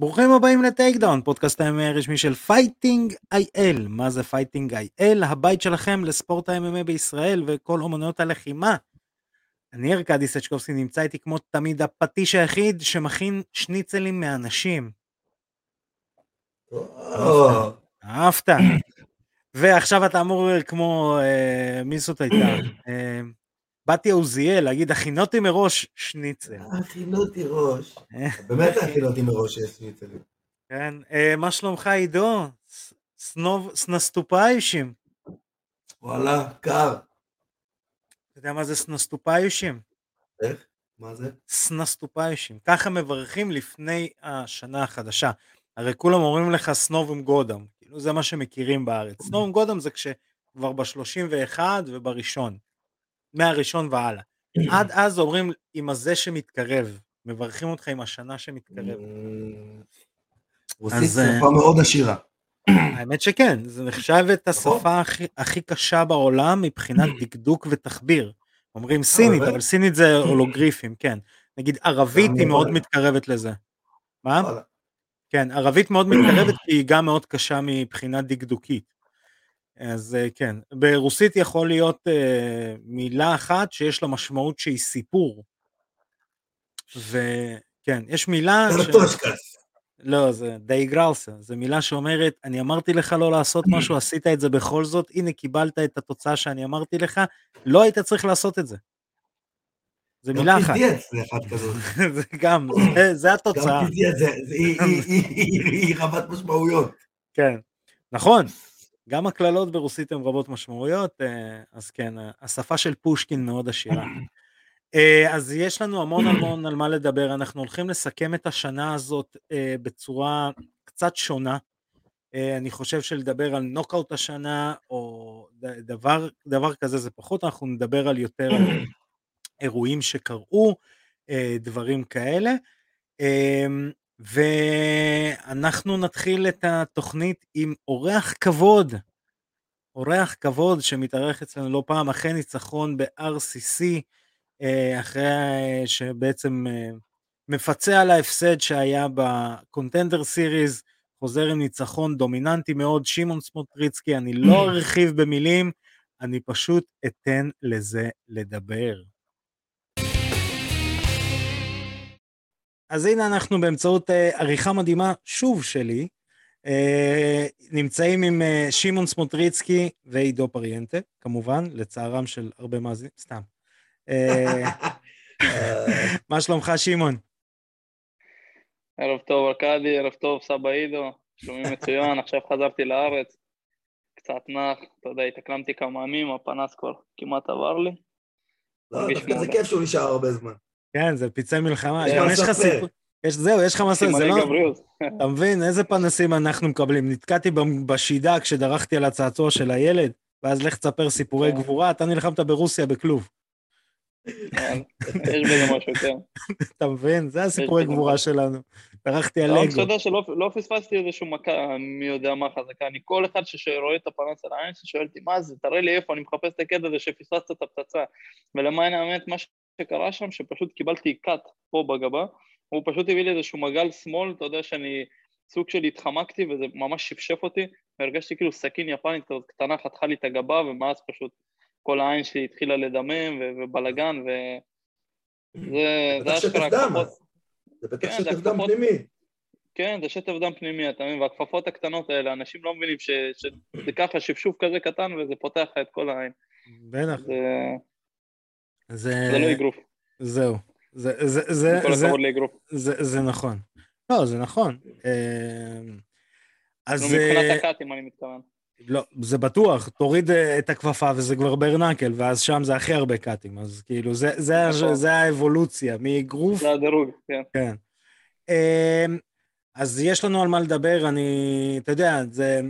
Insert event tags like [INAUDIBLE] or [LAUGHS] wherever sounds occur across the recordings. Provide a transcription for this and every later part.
ברוכים הבאים לטייק דאון, פודקאסט הימי הרשמי של פייטינג איי-אל. מה זה פייטינג איי-אל? הבית שלכם לספורט ה-MMA בישראל וכל אומנויות הלחימה. אני ארכדי סצ'קובסקי, נמצא איתי כמו תמיד הפטיש היחיד שמכין שניצלים מאנשים. אהבת. ועכשיו אתה אמור כמו, אה, מי זאת הייתה? באתי עוזיאל להגיד הכינותי מראש שניצל. הכינותי ראש. [LAUGHS] באמת הכינותי מראש שיש שניצלים. כן, אה, מה שלומך עידו? סנוב, סנסטופאיושים. וואלה, קר. אתה יודע מה זה סנסטופאיושים? איך? מה זה? סנסטופאיושים. ככה מברכים לפני השנה החדשה. הרי כולם אומרים לך סנובום גודם. כאילו זה מה שמכירים בארץ. סנובום גודם זה כשכבר ב-31 ובראשון. מהראשון והלאה. [CLEARS THROAT] עד אז אומרים עם הזה שמתקרב, מברכים אותך עם השנה שמתקרב. רוסית שפה מאוד עשירה. [CLEARS THROAT] האמת שכן, זה נחשב את השפה הכי, הכי קשה בעולם מבחינת [CLEARS THROAT] דקדוק ותחביר. אומרים סינית, אבל סינית זה הולוגריפים, כן. נגיד ערבית היא מאוד מתקרבת לזה. מה? כן, ערבית מאוד מתקרבת כי היא גם מאוד קשה מבחינה דקדוקית. אז כן, ברוסית יכול להיות uh, מילה אחת שיש לה משמעות שהיא סיפור. וכן, יש מילה... ש... לא, זה דייגרלסה, זו מילה שאומרת, אני אמרתי לך לא לעשות משהו, עשית את זה בכל זאת, הנה קיבלת את התוצאה שאני אמרתי לך, לא היית צריך לעשות את זה. זה מילה אחת. גם פיזיאץ זה אחד כזאת. [LAUGHS] זה גם, זה התוצאה. גם פיזיאץ, היא רבת משמעויות. כן, נכון, גם הקללות ברוסית הן רבות משמעויות, אז כן, השפה של פושקין מאוד עשירה. [CLEARS THROAT] אז יש לנו המון המון על מה לדבר, אנחנו הולכים לסכם את השנה הזאת בצורה קצת שונה. אני חושב שלדבר על נוקאוט השנה, או דבר, דבר כזה זה פחות, אנחנו נדבר על יותר [CLEARS THROAT] אירועים שקרו, דברים כאלה. ואנחנו נתחיל את התוכנית עם אורח כבוד, אורח כבוד שמתארח אצלנו לא פעם אחרי ניצחון ב-RCC, אחרי שבעצם מפצה על ההפסד שהיה בקונטנדר סיריז, חוזר עם ניצחון דומיננטי מאוד, שמעון סמוטריצקי, אני לא [CLEARS THROAT] ארחיב במילים, אני פשוט אתן לזה לדבר. אז הנה אנחנו באמצעות uh, עריכה מדהימה, שוב שלי, uh, נמצאים עם uh, שמעון סמוטריצקי ועידו פריאנטה, כמובן, לצערם של הרבה מאזינים, סתם. Uh, מה שלומך, שמעון? ערב טוב, ארכדי, ערב טוב, סבא עידו, שומעים מצוין, [LAUGHS] עכשיו חזרתי לארץ, קצת נח, אתה יודע, התאקלמתי כמה ימים, הפנס כבר כמעט עבר לי. לא, דווקא זה כיף שהוא נשאר הרבה זמן. כן, זה פצעי מלחמה, יש לך סיפור, יש, זהו, יש לך מסע, זה לא... אתה מבין, איזה פנסים אנחנו מקבלים? נתקעתי בשידה כשדרכתי על הצעצוע של הילד, ואז לך תספר סיפורי גבורה, אתה נלחמת ברוסיה בכלוב. יש בזה משהו, כן. [LAUGHS] אתה מבין? זה הסיפורי גבורה שלנו. דרכתי על לגו. אתה יודע שלא פספסתי איזשהו מכה, מי יודע מה חזקה. אני כל אחד שרואה את הפנס על העין שואל אותי, מה זה, תראה לי איפה, אני מחפש את הקטע הזה שפספסת את הפצצה. ולמען האמת, מה שקרה שם, שפשוט קיבלתי קאט פה בגבה, הוא פשוט הביא לי איזשהו מגל שמאל, אתה יודע שאני סוג של התחמקתי וזה ממש שפשף אותי, והרגשתי כאילו סכין יפנית כזאת קטנה חתכה לי את הגבה, ומאז פשוט כל העין שלי התחילה לדמם ובלאגן, וזה אשכרה הכפפות. זה בטח כן, שטף דם פנימי. כן, זה שטף דם פנימי, אתה מבין? והכפפות הקטנות האלה, אנשים לא מבינים שזה ככה שפשוף כזה קטן וזה פותח לך את כל העין. בטח. זה... זה לא אגרוף. זהו. זה, זה, זה, כל הכבוד לאגרוף. זה, זה נכון. לא, זה נכון. אמ, אז... מבחינת הקאטים אני מתכוון. לא, זה בטוח, תוריד אה, את הכפפה וזה כבר ברנקל, ואז שם זה הכי הרבה קאטים, אז כאילו, זה, זה, נכון. זה האבולוציה, מאגרוף... זה הדירוג, כן. כן. אמ, אז יש לנו על מה לדבר, אני, אתה יודע, זה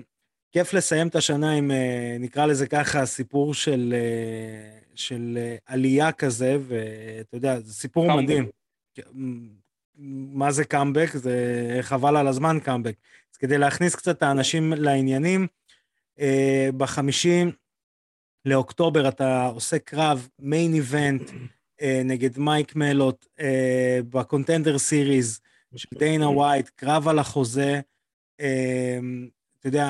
כיף לסיים את השנה עם, אה, נקרא לזה ככה, סיפור של, אה, של עלייה כזה, ואתה יודע, זה סיפור קאמבק. מדהים. מה זה קאמבק? זה חבל על הזמן קאמבק. אז כדי להכניס קצת את האנשים לעניינים, אה, בחמישי לאוקטובר אתה עושה קרב main event נגד מייק מלוט בקונטנדר סיריז, של דיינה ווייט, קרב על החוזה, אתה יודע,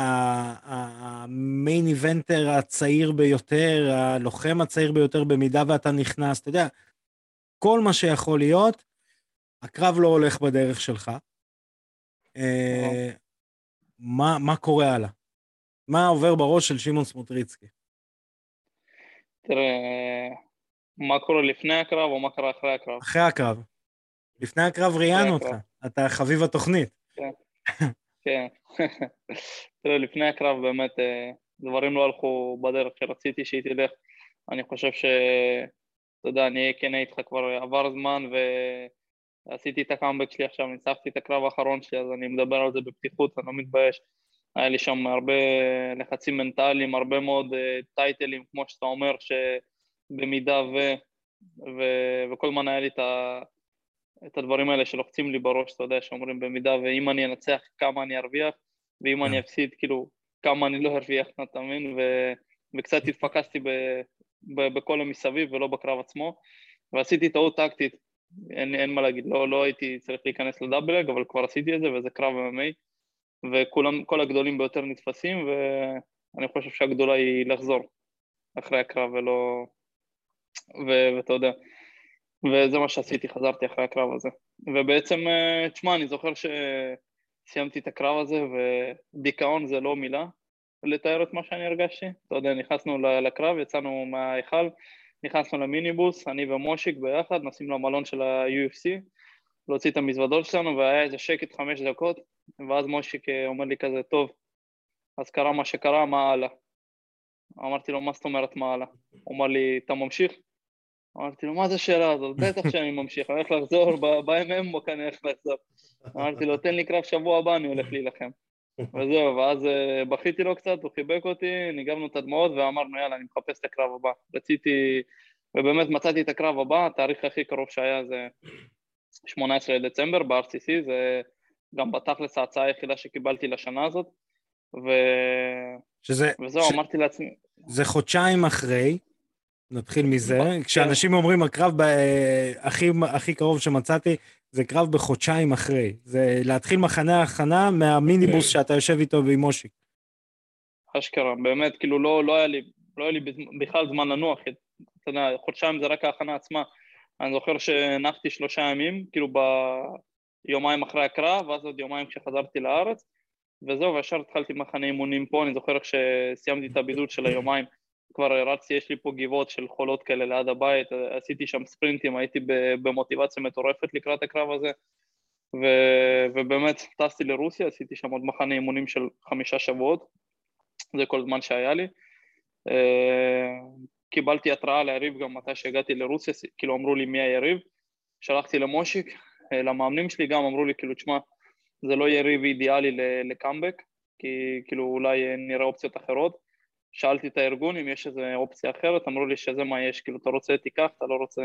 המיין איבנטר הצעיר ביותר, הלוחם הצעיר ביותר במידה ואתה נכנס, אתה יודע, כל מה שיכול להיות, הקרב לא הולך בדרך שלך. מה, מה קורה הלאה? מה עובר בראש של שמעון סמוטריצקי? תראה, מה קורה לפני הקרב או מה קרה אחרי הקרב? אחרי הקרב. לפני הקרב ראיינו אותך, אתה חביב התוכנית. כן, [LAUGHS] כן. [LAUGHS] תראה, לפני הקרב באמת אה, דברים לא הלכו בדרך שרציתי שהיא תלך. אני חושב ש... אתה יודע, אני אהיה כן איתך, כבר עבר זמן ועשיתי את הקאמבק שלי עכשיו, ניצחתי את הקרב האחרון שלי, אז אני מדבר על זה בפתיחות, אני לא מתבייש. היה לי שם הרבה לחצים מנטליים, הרבה מאוד uh, טייטלים, כמו שאתה אומר, שבמידה ו... ו... וכל הזמן היה לי את, ה... את הדברים האלה שלוחצים לי בראש, אתה יודע, שאומרים במידה ואם אני אנצח כמה אני ארוויח, ואם אני כן. אפסיד, כאילו, כמה אני לא ארוויח, אתה מבין? ו... וקצת התפקסתי ב... ב... בכל המסביב ולא בקרב עצמו, ועשיתי טעות טקטית, אין, אין מה להגיד, לא, לא הייתי צריך להיכנס לדאבלג, אבל כבר עשיתי את זה וזה קרב MMA. וכולם, כל הגדולים ביותר נתפסים, ואני חושב שהגדולה היא לחזור אחרי הקרב ולא... ו... ואתה יודע, וזה מה שעשיתי, חזרתי אחרי הקרב הזה. ובעצם, אה, תשמע, אני זוכר שסיימתי את הקרב הזה, ודיכאון זה לא מילה לתאר את מה שאני הרגשתי. אתה יודע, נכנסנו לקרב, יצאנו מההיכל, נכנסנו למיניבוס, אני ומושיק ביחד, נסים למלון של ה-UFC, להוציא את המזוודות שלנו, והיה איזה שקט חמש דקות, ואז מושיק אומר לי כזה, טוב, אז קרה מה שקרה, מה הלאה? אמרתי לו, מה זאת אומרת מה הלאה? הוא אמר לי, אתה ממשיך? אמרתי לו, מה זה השאלה הזאת? [LAUGHS] בטח שאני ממשיך, אני הולך לחזור, ב-MM כנראה הולך לחזור. אמרתי לו, תן לי קרב שבוע הבא, אני הולך להילחם. וזהו, ואז אה, בכיתי לו קצת, הוא חיבק אותי, ניגבנו את הדמעות ואמרנו, יאללה, אני מחפש את הקרב הבא. רציתי, ובאמת מצאתי את הקרב הבא, התאריך הכי קרוב שהיה זה 18 לדצמבר ב-RCC, זה גם בתכלס ההצעה היחידה שקיבלתי לשנה הזאת, ו... שזה, וזהו, ש... אמרתי לעצמי... זה חודשיים אחרי, נתחיל מזה. כשאנשים אומרים הקרב ב... הכי, הכי קרוב שמצאתי, זה קרב בחודשיים אחרי. זה להתחיל מחנה הכנה מהמיניבוס כן. שאתה יושב איתו ועם מושיק. אשכרה, באמת, כאילו לא, לא היה לי, לא היה לי בכלל זמן לנוח, אתה יודע, חודשיים זה רק ההכנה עצמה. אני זוכר שהנחתי שלושה ימים, כאילו ביומיים אחרי הקרב, ואז עוד יומיים כשחזרתי לארץ, וזהו, וישר התחלתי מחנה אימונים פה, אני זוכר שסיימתי את הבידוד של היומיים, כבר רצתי, יש לי פה גבעות של חולות כאלה ליד הבית, עשיתי שם ספרינטים, הייתי במוטיבציה מטורפת לקראת הקרב הזה, ו, ובאמת טסתי לרוסיה, עשיתי שם עוד מחנה אימונים של חמישה שבועות, זה כל זמן שהיה לי. אה, קיבלתי התראה ליריב גם מתי שהגעתי לרוסיה, כאילו אמרו לי מי היריב, שלחתי למושיק, אה, למאמנים שלי גם אמרו לי כאילו תשמע זה לא יריב אידיאלי לקאמבק, כי כאילו אולי נראה אופציות אחרות, שאלתי את הארגון אם יש איזה אופציה אחרת, אמרו לי שזה מה יש, כאילו אתה רוצה תיקח, אתה לא רוצה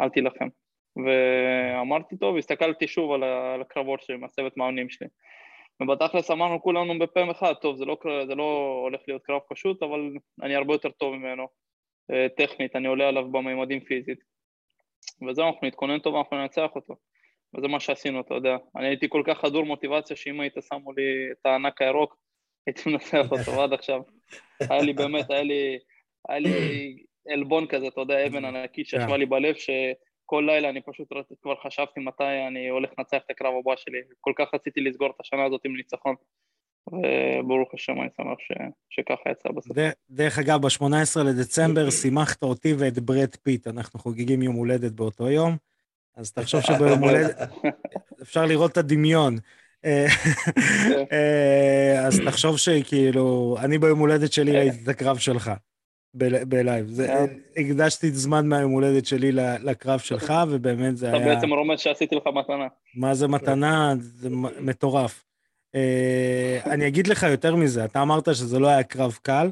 אל תילחם. ואמרתי טוב, הסתכלתי שוב על הקרבות שלי, מהצוות מאמנים שלי. ובתכלס אמרנו כולנו בפעם אחת, טוב זה לא, זה לא הולך להיות קרב פשוט, אבל אני הרבה יותר טוב ממנו. אה, טכנית, אני עולה עליו בממדים פיזית. וזהו, אנחנו נתכונן טוב ואנחנו ננצח אותו. וזה מה שעשינו, אתה יודע. אני הייתי כל כך חדור מוטיבציה שאם היית שמו לי את הענק הירוק, הייתי מנצח אותו עד עכשיו. היה לי באמת, היה לי, היה לי עלבון כזה, אתה יודע, אבן ענקית שישבה כן. לי בלב, שכל לילה אני פשוט כבר חשבתי מתי אני הולך לנצח את הקרב הבא שלי. כל כך רציתי לסגור את השנה הזאת עם ניצחון. וברוך השם אני שמח ש... שככה יצא בסוף. דרך אגב, ב-18 לדצמבר שימחת אותי ואת ברד פיט, אנחנו חוגגים יום הולדת באותו יום, אז תחשוב שביום הולדת, [LAUGHS] אפשר לראות את הדמיון. אה, אה, אז תחשוב שכאילו, אני ביום הולדת שלי ראיתי את הקרב שלך. בלייב. הקדשתי זמן מהיום הולדת שלי לקרב שלך, ובאמת זה היה... אתה בעצם רומז שעשיתי לך מתנה. מה זה מתנה? זה מטורף. אה, אני אגיד לך יותר מזה, אתה אמרת שזה לא היה קרב קל.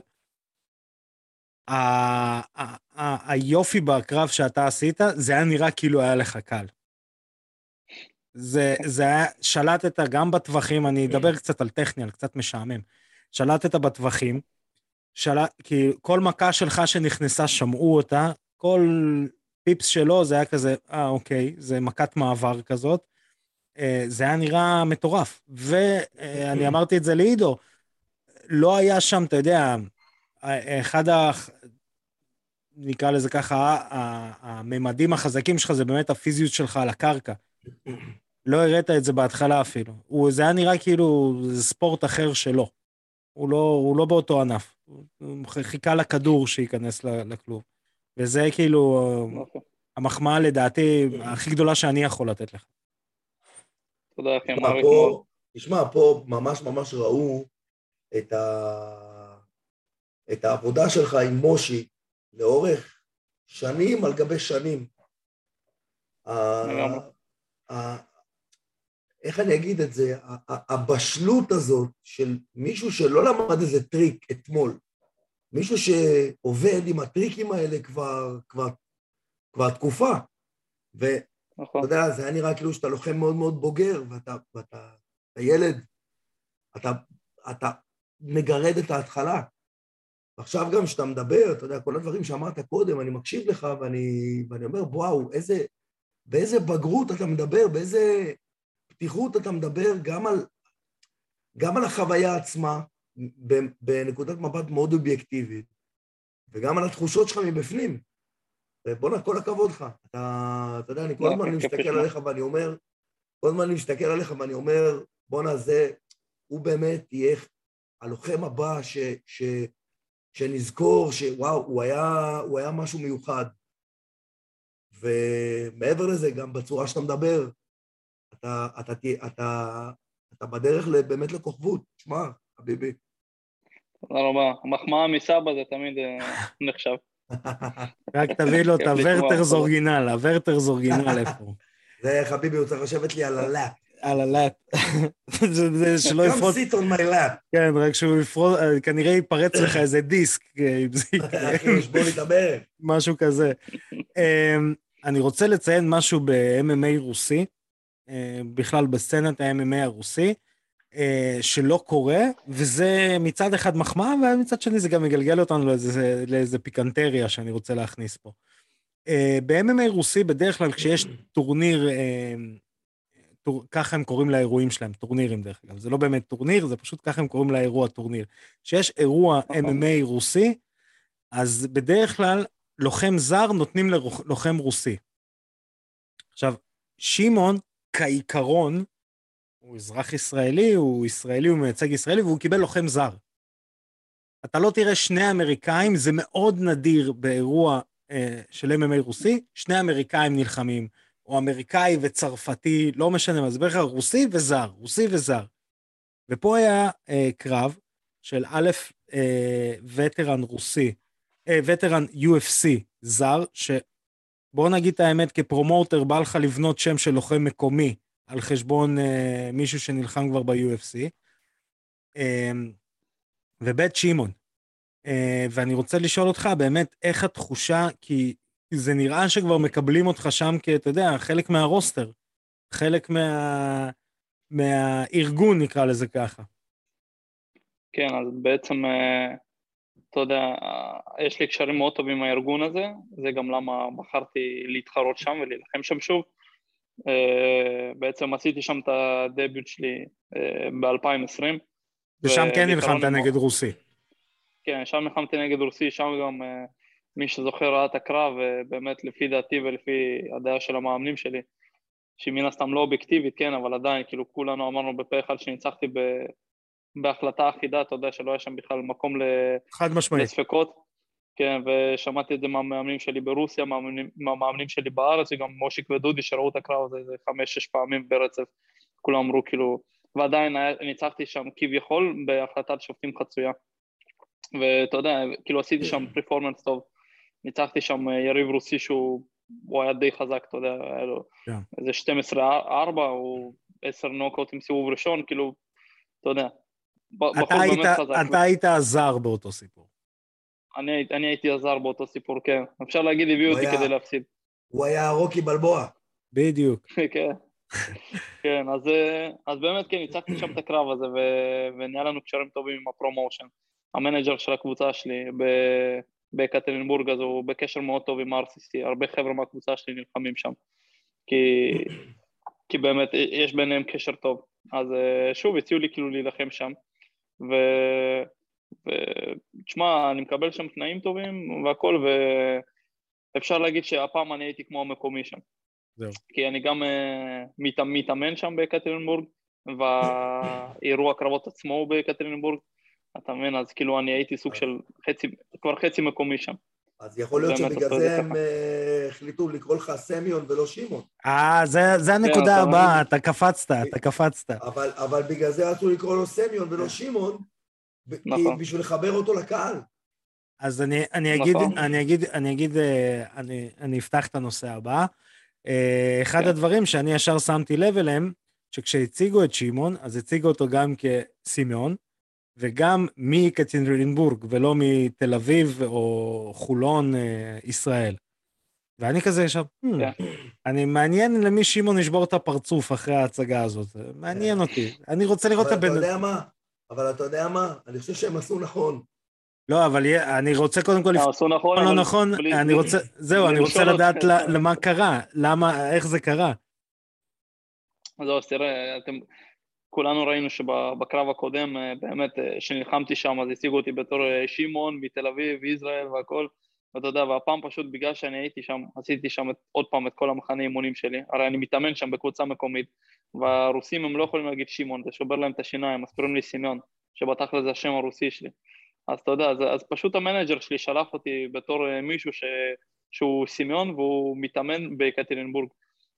היופי בקרב שאתה עשית, זה היה נראה כאילו היה לך קל. זה, זה היה, שלטת גם בטווחים, אני אדבר קצת על טכני, על קצת משעמם. שלטת בטווחים, שלט, כי כל מכה שלך שנכנסה, שמעו אותה, כל פיפס שלו זה היה כזה, אה, אוקיי, זה מכת מעבר כזאת. אה, זה היה נראה מטורף. ואני אמרתי את זה לעידו, לא היה שם, אתה יודע, אחד ה... נקרא לזה ככה, הממדים החזקים שלך זה באמת הפיזיות שלך על הקרקע. לא הראת את זה בהתחלה אפילו. הוא, זה היה נראה כאילו זה ספורט אחר שלו. הוא לא, הוא לא באותו ענף. הוא חיכה לכדור שייכנס לכלוב. וזה כאילו אוקיי. המחמאה לדעתי הכי גדולה שאני יכול לתת לך. תודה אחי, מעריך מאוד. תשמע, פה ממש ממש ראו את, ה... את העבודה שלך עם מושי לאורך שנים על גבי שנים. איך אני אגיד את זה? הבשלות הזאת של מישהו שלא למד איזה טריק אתמול, מישהו שעובד עם הטריקים האלה כבר, כבר, כבר תקופה, ואתה נכון. יודע, זה היה נראה כאילו שאתה לוחם מאוד מאוד בוגר, ואתה, ואתה אתה ילד, אתה, אתה מגרד את ההתחלה. עכשיו גם כשאתה מדבר, אתה יודע, כל הדברים שאמרת קודם, אני מקשיב לך ואני, ואני אומר, וואו, איזה, באיזה בגרות אתה מדבר, באיזה פתיחות אתה מדבר גם על, גם על החוויה עצמה, בנקודת מבט מאוד אובייקטיבית, וגם על התחושות שלך מבפנים. ובואנה, כל הכבוד לך. אתה, אתה יודע, אני כל הזמן מסתכל עליך ואני אומר, כל הזמן אני מסתכל עליך ואני אומר, בואנה, זה, הוא באמת יהיה הלוחם הבא ש, ש, שנזכור שוואו, הוא היה, הוא היה משהו מיוחד. ומעבר לזה, גם בצורה שאתה מדבר, אתה, אתה, אתה, אתה, אתה בדרך באמת לכוכבות, שמע, חביבי. תודה רבה. מחמאה מסבא זה תמיד אה, [LAUGHS] נחשב. רק תביא לו את [LAUGHS] הוורטרס אורגינל, הוורטרס אורגינל איפה. זה חביבי, הוא צריך לשבת לי על הלאפ. על הלאפ. [LAUGHS] זה שלא יפרוץ... Come sit on my lap. כן, רק שהוא יפרוץ, אה, כנראה ייפרץ לך איזה דיסק, אה, אם זה יקרה. אחי, ישבור לי את הברך. משהו כזה. אמ, אני רוצה לציין משהו ב-MMA רוסי, בכלל בסצנת ה-MMA הרוסי. אה, שלא קורה, וזה מצד אחד מחמאה, ומצד שני זה גם מגלגל אותנו לאיזה, לאיזה פיקנטריה שאני רוצה להכניס פה. אה, ב-MMA רוסי בדרך כלל כשיש טורניר, אה, טור, ככה הם קוראים לאירועים שלהם, טורנירים דרך אגב, זה לא באמת טורניר, זה פשוט ככה הם קוראים לאירוע טורניר. כשיש אירוע MMA רוסי, אז בדרך כלל לוחם זר נותנים ללוחם רוסי. עכשיו, שמעון, כעיקרון, הוא אזרח ישראלי, הוא ישראלי, הוא מייצג ישראלי, והוא קיבל לוחם זר. אתה לא תראה שני אמריקאים, זה מאוד נדיר באירוע אה, של MMA רוסי, שני אמריקאים נלחמים, או אמריקאי וצרפתי, לא משנה זה בערך רוסי וזר, רוסי וזר. ופה היה אה, קרב של א', אה, וטרן רוסי, אה, וטרן UFC זר, שבוא נגיד את האמת, כפרומוטר בא לך לבנות שם של לוחם מקומי, על חשבון uh, מישהו שנלחם כבר ב-UFC. Uh, אמ, ובית שמעון. Uh, ואני רוצה לשאול אותך באמת, איך התחושה, כי זה נראה שכבר מקבלים אותך שם כי אתה יודע, חלק מהרוסטר, חלק מה... מהארגון נקרא לזה ככה. כן, אז בעצם, uh, אתה יודע, יש לי קשרים מאוד טובים עם הארגון הזה, זה גם למה בחרתי להתחרות שם ולהילחם שם שוב. אה, בעצם עשיתי שם את הדביוט שלי אה, ב-2020. ושם כן נלחמת נגד רוסי. כן, שם נלחמתי נגד רוסי, שם גם אה, מי שזוכר ראה את הקרב, ובאמת לפי דעתי ולפי הדעה של המאמנים שלי, שהיא מן הסתם לא אובייקטיבית, כן, אבל עדיין, כאילו כולנו אמרנו בפה אחד שניצחתי. בהחלטה אחידה, אתה יודע שלא היה שם בכלל מקום לספקות. כן, ושמעתי את זה מהמאמנים שלי ברוסיה, מהמאמנים שלי בארץ, וגם מושיק ודודי שראו את הקרב הזה איזה חמש-שש פעמים ברצף, כולם אמרו כאילו, ועדיין ניצחתי שם כביכול בהחלטת שופטים חצויה. ואתה יודע, כאילו עשיתי שם פרפורמנס טוב, ניצחתי שם יריב רוסי שהוא היה די חזק, אתה יודע, היה לו yeah. כן. איזה 12-4 או 10 נוקאוט עם סיבוב ראשון, כאילו, אתה יודע, אתה היית הזר באותו סיפור. אני, אני הייתי הזר באותו סיפור, כן. אפשר להגיד, הביאו אותי היה, כדי להפסיד. הוא היה רוקי בלבואה. בדיוק. [LAUGHS] כן. כן, אז, אז באמת כן, ניצחתי שם את הקרב הזה, ו, ונהיה לנו קשרים טובים עם ה promotion. ה manager של הקבוצה שלי ב, בקטרינבורג, אז הוא בקשר מאוד טוב עם RCC, הרבה חבר'ה מהקבוצה שלי נלחמים שם. כי כי באמת יש ביניהם קשר טוב. אז אה, שוב, הציעו לי כאילו להילחם שם, ו... ותשמע, אני מקבל שם תנאים טובים והכל, ואפשר להגיד שהפעם אני הייתי כמו המקומי שם. זהו. כי אני גם uh, מתאמן שם בקטרינבורג, והאירוע הקרבות עצמו בקטרינבורג, אתה מבין? אז כאילו אני הייתי סוג של חצי, כבר חצי מקומי שם. אז יכול להיות שבגלל זה הם אה, החליטו לקרוא לך סמיון ולא שמעון. אה, זה הנקודה כן, הבאה, אתה קפצת, אתה קפצת. אבל בגלל זה רצו לקרוא לו סמיון ולא שמעון, נכון. בשביל לחבר אותו לקהל. אז אני, אני אגיד, נכון. אני אגיד, אני אגיד, אה, אני, אני אפתח את הנושא הבא. אה, אחד כן. הדברים שאני ישר שמתי לב אליהם, שכשהציגו את שמעון, אז הציגו אותו גם כסימאון, וגם מקצינרינבורג, ולא מתל אביב או חולון, אה, ישראל. ואני כזה ישר, hmm, כן. אני מעניין למי שמעון ישבור את הפרצוף אחרי ההצגה הזאת, מעניין כן. אותי. אני רוצה לראות את הבן... אבל אתה יודע מה? אבל אתה יודע מה? אני חושב שהם עשו נכון. לא, אבל אני רוצה קודם כל... עשו נכון, לא נכון, אני רוצה, זהו, אני רוצה לדעת למה קרה, למה, איך זה קרה. אז תראה, אתם, כולנו ראינו שבקרב הקודם, אה, באמת, אה, שם, אז הציגו אותי בתור אה, שמעון מתל אביב, ישראל והכל, ואתה יודע, והפעם פשוט בגלל שאני הייתי שם, עשיתי שם עוד פעם את כל המחנה אימונים שלי, הרי אני מתאמן שם בקבוצה מקומית, והרוסים הם לא יכולים להגיד שמעון, זה שובר להם את השיניים, אז קוראים לי סמיון, שבתכל'ס זה השם הרוסי שלי. אז אתה יודע, אז, אז פשוט ה manager שלי שלח אותי בתור מישהו ש, שהוא סמיון והוא מתאמן בקטרינבורג.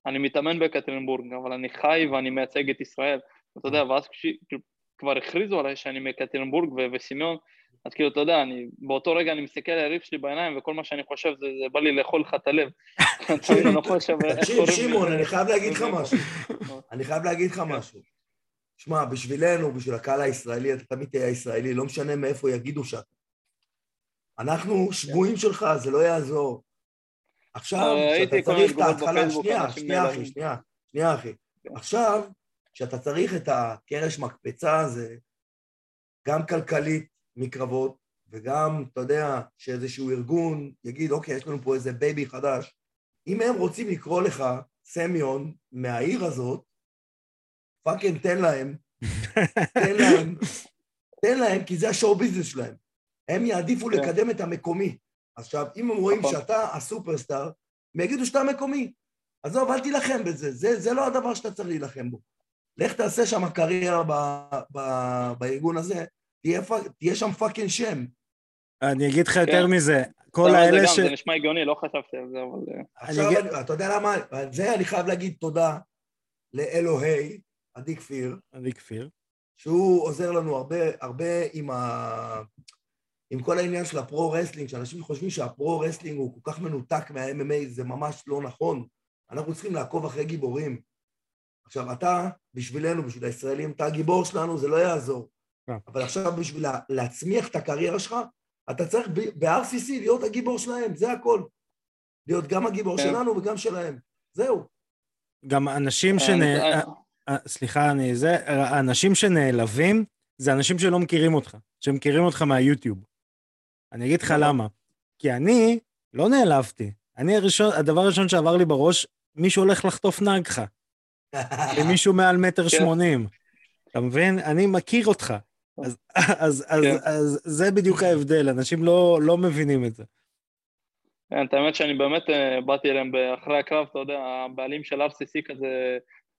אני מתאמן בקטרינבורג, אבל אני חי ואני מייצג את ישראל. אתה יודע, ואז כשכבר הכריזו עליי שאני מקטרינבורג וסימיון, אז כאילו, אתה יודע, אני, באותו רגע אני מסתכל על היריב שלי בעיניים, וכל מה שאני חושב זה, זה בא לי לאכול לך את הלב. תקשיב, שמעון, אני חייב להגיד לך [LAUGHS] משהו. אני חייב להגיד לך משהו. שמע, בשבילנו, בשביל הקהל הישראלי, אתה תמיד תהיה ישראלי, לא משנה מאיפה יגידו שאתה. אנחנו שבויים שלך, זה לא יעזור. עכשיו, כשאתה צריך את ההתחלה, שנייה, שנייה אחי, שנייה, שנייה אחי. כן. עכשיו, כשאתה צריך את הקרש מקפצה הזה, גם כלכלית מקרבות, וגם, אתה יודע, שאיזשהו ארגון יגיד, אוקיי, יש לנו פה איזה baby חדש, אם הם רוצים לקרוא לך סמיון מהעיר הזאת, fucking תן להם, תן להם, תן להם, כי זה ה show business שלהם. הם יעדיפו כן. לקדם את המקומי. עכשיו, אם הם רואים נכון. שאתה ה superstar, הם יגידו שאתה מקומי. עזוב, אל תילחם בזה, זה, זה לא הדבר שאתה צריך להילחם בו. לך תעשה שם קריירה ב, ב, בארגון הזה, תהיה, תהיה שם fucking שם. אני אגיד לך יותר כן. מזה, כל האלה ש... זה נשמע הגיוני, לא חשבתי על זה, אבל... אה. עכשיו, אני, אתה יודע למה, על זה אני חייב להגיד תודה לאלוהי, עדי כפיר. עדי כפיר. שהוא עוזר לנו הרבה, הרבה עם, ה... עם כל העניין של ה pro wrestling, שאנשים חושבים שה pro wrestling הוא כל כך מנותק מה-MMA, זה ממש לא נכון. אנחנו צריכים לעקוב אחרי גיבורים. עכשיו, אתה, בשבילנו, בשביל הישראלים, אתה הגיבור שלנו, זה לא יעזור. כן. אבל עכשיו, בשביל להצמיח את הקריירה שלך, אתה צריך ב-RCC להיות הגיבור שלהם, זה הכל. להיות גם הגיבור. כן. שלנו וגם שלהם. זהו. גם אנשים כן, שנ... אה, סליחה, אני זה, האנשים שנעלבים זה אנשים שלא מכירים אותך, שמכירים אותך מהיוטיוב. אני אגיד לך נכון. למה. כי אני לא נעלבתי. אני הראשון, הדבר הראשון שעבר לי בראש, מישהו הולך לחטוף נהגך. למישהו מעל מטר כן. שמונים. אתה מבין? אני מכיר אותך. אז, אז, אז, כן. אז זה בדיוק ההבדל, אנשים לא, לא מבינים את זה. כן, את האמת שאני באמת אה, באתי אליהם אחרי הקרב, אתה יודע, הבעלים של RCC כזה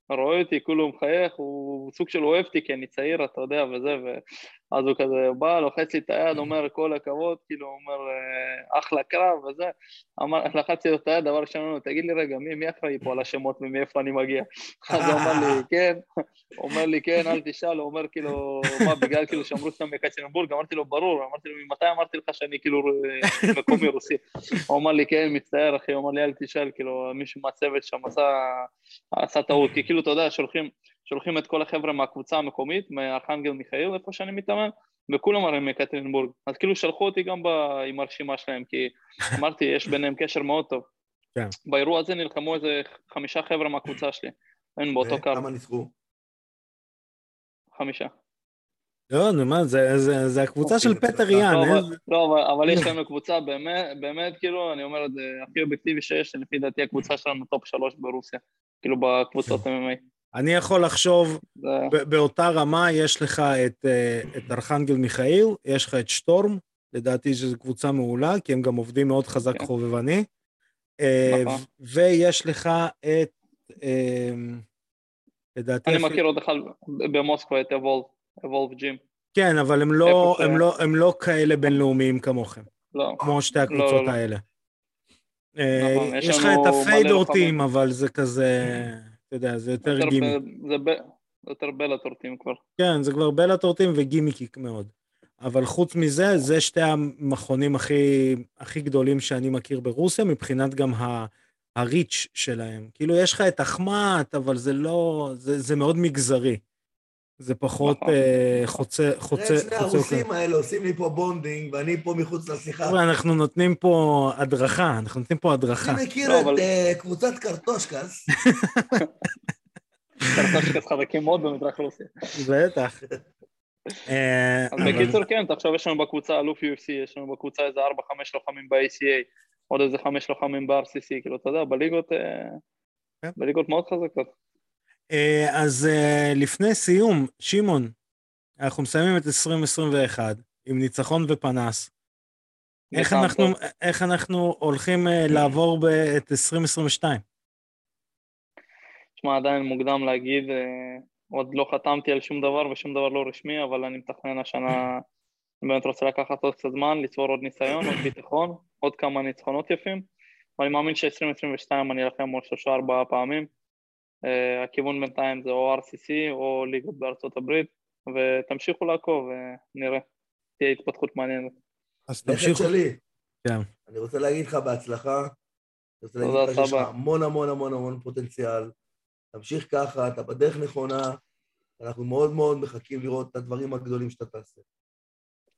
רואה אותי, כולו מחייך, הוא סוג של אוהב אותי כי אני צעיר, אתה יודע, וזה, ואז הוא כזה בא, לוחץ לי את היד, אומר כל הכבוד, כאילו, אומר אה, אחלה קרב וזה, אמר, לחצתי לו את היד, דבר ראשון, תגיד לי רגע, מי, אחראי פה על השמות ומאיפה אני מגיע? [LAUGHS] אז הוא אומר לי, כן, [LAUGHS] אומר לי, כן, אל תשאל, הוא אומר כאילו, מה, בגלל כאילו שאמרו שאתה מקצ'נבורג, אמרתי לו, ברור, אמרתי לו, ממתי אמרתי לך שאני כאילו מקומי רוסי? [LAUGHS] הוא אמר לי, כן, מצטער אחי, הוא אמר לי, אל תשאל, כאילו, מישהו מהצוות שם עשה טעות, כי כאילו, אתה יודע, שולחים, שולחים את כל החבר'ה מהקבוצה המקומית, מארכנגל מיכאל, איפה שאני מתאמן, וכולם הרי מקטרינבורג. אז כאילו שלחו אותי גם ב... עם הרשימה שלהם, כי אמרתי, יש ביניהם קשר מאוד טוב. כן. באירוע הזה נלחמו איזה חמישה חבר'ה מהקבוצה שלי, אין באותו קו. כמה ניצחו? חמישה. לא, נו מה, זה, זה, זה הקבוצה של אוקיי, פטר יאן. לא, אבל, לא אבל, אבל יש לנו קבוצה באמת, באמת, כאילו, אני אומר את זה הכי אובייקטיבי שיש, לפי דעתי הקבוצה שלנו top שלוש ברוסיה. כאילו בקבוצות MMA. אני יכול לחשוב, זה... באותה רמה יש לך את, אה, את ארכנגל מיכאיל, יש לך את שטורם, לדעתי שזו קבוצה מעולה, כי הם גם עובדים מאוד חזק כן. חובבני. אה, נכון. ויש לך את, אה, לדעתי, אני מכיר עוד אחד במוסקבה, את אבולב ג'ים. כן, אבל הם לא? הם, לא, הם לא כאלה בינלאומיים כמוכם, לא, כמו שתי לא, הקבוצות לא. האלה. אה, נכון, יש לך את מלא הפיידור לוחמים. טים, אבל זה כזה, אתה יודע, זה יותר יותר גימיק. ב- זה ב- יותר בלטורטים כבר. כן, זה כבר בלטורטים וגימיקיק מאוד. אבל חוץ מזה, זה שתי המכונים הכי, הכי גדולים שאני מכיר ברוסיה, מבחינת גם ה, הריץ' שלהם. כאילו, יש לך את אחמ"ת, אבל זה לא, זה, זה מאוד מגזרי. זה פחות. אה, חוצה, חוצה, תראה, שני חוצה. הרוסים האלה עושים לי פה בונדינג, ואני פה מחוץ לשיחה. אנחנו נותנים פה הדרכה, אנחנו נותנים פה הדרכה. אני מכיר לא, את אבל- אה, קבוצת קרטושקס, [LAUGHS] קרטושקס חזקים מאוד במזרח רוסיה. בטח. אה, בקיצור כן, עכשיו יש לנו בקבוצה אלוף UFC, יש לנו בקבוצה איזה 4-5 לוחמים ב-ACA, עוד איזה 5 לוחמים ב-RCC, כאילו אתה יודע, בליגות, כן. בליגות מאוד חזקות. אה, אז אה, לפני סיום, שמעון, אנחנו מסיימים את 2021 עם ניצחון ופנס. איך אנחנו. איך אנחנו הולכים אה, לעבור את 2022? תשמע, עדיין מוקדם להגיד, עוד לא חתמתי על שום דבר ושום דבר לא רשמי, אבל אני מתכנן השנה, אני באמת רוצה לקחת עוד קצת זמן, לצבור עוד ניסיון, עוד ביטחון, עוד כמה ניצחונות יפים, ואני מאמין ש-2022 אני אלחם עוד שלושה ארבעה פעמים. אה, הכיוון בינתיים זה או RCC או ליגות בארצות הברית, ותמשיכו לעקוב ונראה, תהיה התפתחות מעניינת. אז תמשיכו. שלי. כן. אני רוצה להגיד לך בהצלחה. אני רוצה להגיד לך שיש לך. המון המון המון המון פוטנציאל. תמשיך ככה, אתה בדרך נכונה. אנחנו מאוד מאוד מחכים לראות את הדברים הגדולים שאתה תעשה.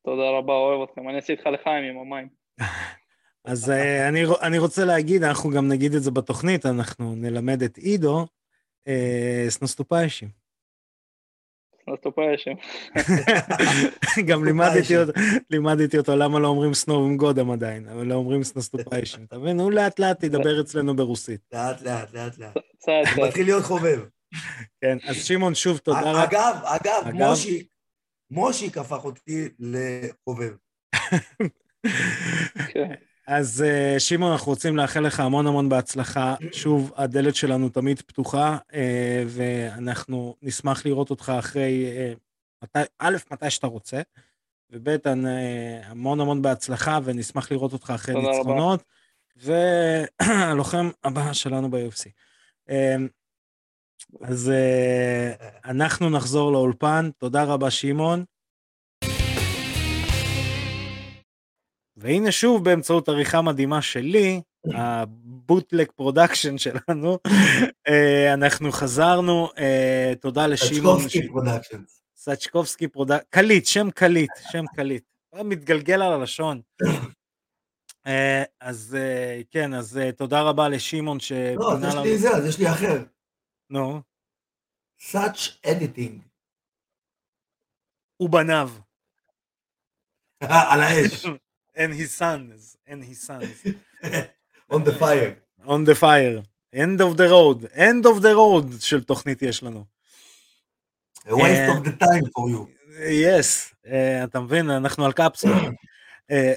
תודה רבה, אוהב אתכם. אני אעשה איתך לחיים עם המים. [LAUGHS] אז אה, אני, אני רוצה להגיד, אנחנו גם נגיד את זה בתוכנית, אנחנו נלמד את עידו с наступающим. אז תופעה שם. [LAUGHS] גם לימדתי אותו, למה לא אומרים с Новым годом עדיין, אבל לא אומרים с наступающим. אתה מבין? הוא לאט לאט ידבר אצלנו ברוסית. לאט לאט, לאט לאט. הוא. מתחיל להיות חובב. כן, אז שמעון, שוב תודה רבה. אגב, אגב, אגב? מושיק, מושיק הפך אותי לחובב. [LAUGHS] אז אה, שמעון, אנחנו רוצים לאחל לך המון המון בהצלחה. שוב, הדלת שלנו תמיד פתוחה, אה, ואנחנו נשמח לראות אותך אחרי, אה, מתי, א', מתי שאתה רוצה, וב', המון המון בהצלחה, ונשמח לראות אותך אחרי. ניצחונות. והלוחם הבא שלנו ב-UFC. אז אנחנו נחזור לאולפן, תודה רבה שמעון. והנה שוב באמצעות עריכה מדהימה שלי, [LAUGHS] ה bootleg production שלנו, אה, אנחנו חזרנו, אה, תודה לשמעון, סצ'קובסקי productions. סצ'קובסקי production, קליט, שם קליט, שם קליט, מתגלגל על הלשון. [COUGHS] אה, אז כן, אז תודה רבה לשמעון לא, אז יש לנו, לי זה, אז יש לי אחר. נו, such editing. הוא בניו, [LAUGHS] על האש. [LAUGHS] and his sons, and his sons. [LAUGHS] on the fire. on the fire, end of the road, end of the road של תוכנית יש לנו. A waste of the time for you. יס, אה, אתה מבין, אנחנו על קפסולה. [COUGHS] אה,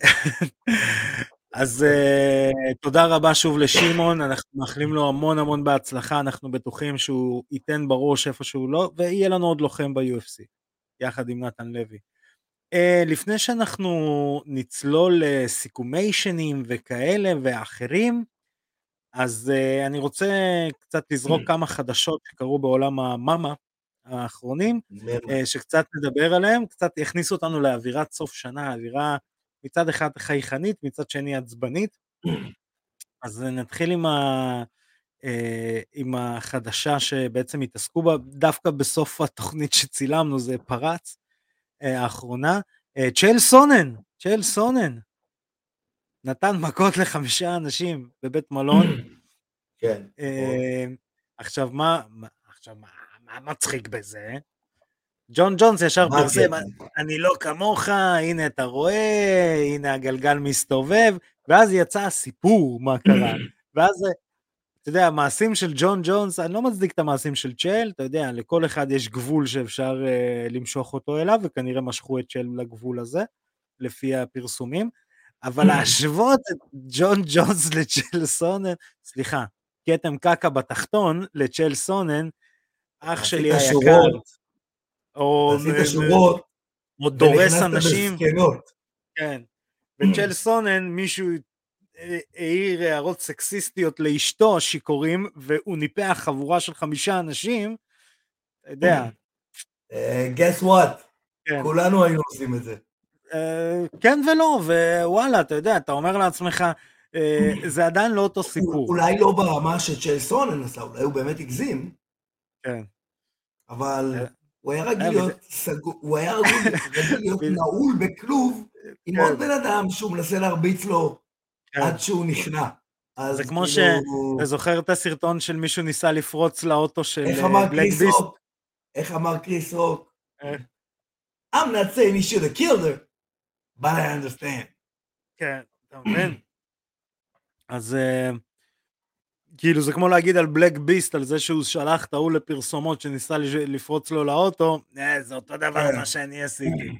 אז אה, תודה רבה שוב לשמעון, אנחנו מאחלים לו המון המון בהצלחה, אנחנו בטוחים שהוא ייתן בראש איפה שהוא לא, ויהיה לנו עוד לוחם ב-UFC, יחד עם נתן לוי. אה, לפני שאנחנו נצלול לסיכומיישנים וכאלה ואחרים, אז uh, אני רוצה קצת לזרוק כמה חדשות שקרו בעולם המאמה האחרונים, uh, שקצת נדבר עליהם, קצת יכניסו אותנו לאווירת סוף שנה, אווירה מצד אחד חייכנית, מצד שני עצבנית. אז נתחיל עם, ה, עם החדשה שבעצם התעסקו בה דווקא בסוף התוכנית שצילמנו, זה פרץ האחרונה. Uh, צ'ל סונן, צ'ל סונן, נתן מכות לחמישה אנשים בבית מלון. [CLEARS THROAT] כן. אה, עכשיו מה, עכשיו מה, מה מצחיק בזה? ג'ון ג'ונס ישר פרסם? אני לא כמוך, הנה אתה רואה, הנה הגלגל מסתובב, ואז יצא הסיפור מה קרה, [CLEARS THROAT] ואז אתה יודע, המעשים של ג'ון ג'ונס, אני לא מצדיק את המעשים של צ'ל, אתה יודע, לכל אחד יש גבול שאפשר uh, למשוך אותו אליו, וכנראה משכו את צ'ל לגבול הזה, לפי הפרסומים, אבל [CLEARS THROAT] להשוות את ג'ון ג'ונס לצ'ל סונן, סליחה, כתם קקע בתחתון לצ'ל סונן, אח שלי היקר, או שורות, או דורס אנשים, כן, וצ'ל סונן מישהו העיר הערות סקסיסטיות לאשתו השיכורים והוא ניפח חבורה של חמישה אנשים, אתה יודע. אה, guess what? כן. כולנו היינו עושים את זה. אה, כן ולא, ווואלה, אתה יודע, אתה אומר לעצמך, אה, זה עדיין לא אותו סיפור. אולי לא ברמה שצ'ל סונן עשה, אולי הוא באמת הגזים. כן. אבל הוא היה רגיל להיות סגור, הוא היה רגיל להיות נעול בכלוב עם כן. עוד בן אדם שהוא מנסה להרביץ לו כן. עד שהוא נכנע. זה כמו כאילו... שאתה זוכר את הסרטון של מישהו ניסה לפרוץ לאוטו של Black Beast? איך אמר קריס רוק? I'm not saying he should have killed her, but I understand. כן, אתה מבין? אז כאילו זה כמו להגיד על Black Beast, על זה שהוא שלח את ההוא לפרסומות שניסה לפרוץ לו לאוטו, אה, זה אותו דבר כן. מה שאני עשיתי.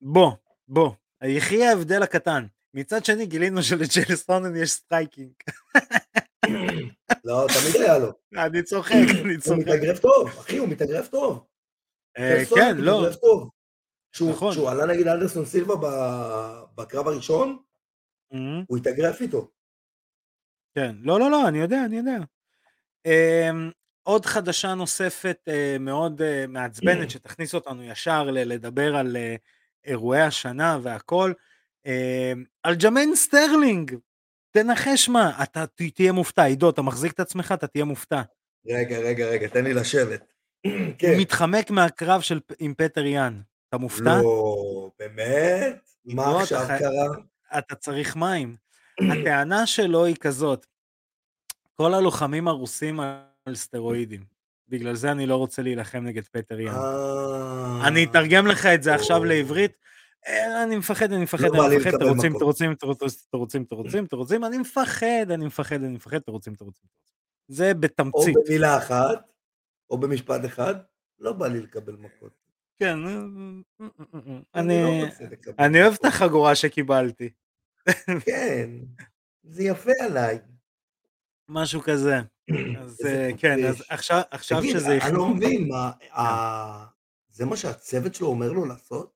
בוא, בוא, יחי ההבדל הקטן. מצד שני גילינו שלצ'ייל סונן יש striking. לא, תמיד היה לו. אני צוחק, אני צוחק. הוא מתאגרף טוב, אחי, הוא מתאגרף טוב. אה, כן, לא. נכון. כשהוא עלה נגד אנדרסון סילבה בקרב הראשון, הוא התאגרף איתו. כן, לא, לא, לא, אני יודע, אני יודע. אמ, עוד חדשה נוספת אה, מאוד אה, מעצבנת שתכניס אותנו ישר לדבר על אירועי השנה והכל. אמ, אלג'מיין סטרלינג, תנחש מה, אתה תהיה מופתע, עידו, אתה מחזיק את עצמך, אתה תהיה מופתע. רגע, רגע, רגע, תן לי לשבת. [CLEARS THROAT] כן. מתחמק מהקרב של, עם פטר יאן, אתה מופתע? לא, באמת? מה עכשיו קרה? אתה צריך מים. [CLEARS THROAT] הטענה שלו היא כזאת, כל הלוחמים הרוסים על סטרואידים, בגלל זה אני לא רוצה להילחם נגד פטר יאן. אה. אני אתרגם לך את זה עכשיו לעברית, אה, אני מפחד, אני מפחד, לא אני מפחד, תירוצים, תירוצים, תירוצים, תירוצים, תירוצים, אני מפחד, אני מפחד, אני מפחד, תירוצים, תירוצים. זה בתמצית. או במילה אחת, או במשפט אחד, לא בא לי לקבל מכות. כן, אה, אה, אני אני אוהב את החגורה שקיבלתי. כן, זה יפה עליי. משהו כזה. אז כן, אז עכשיו שזה... תגיד, אני לא מבין, זה מה שהצוות שלו אומר לו לעשות?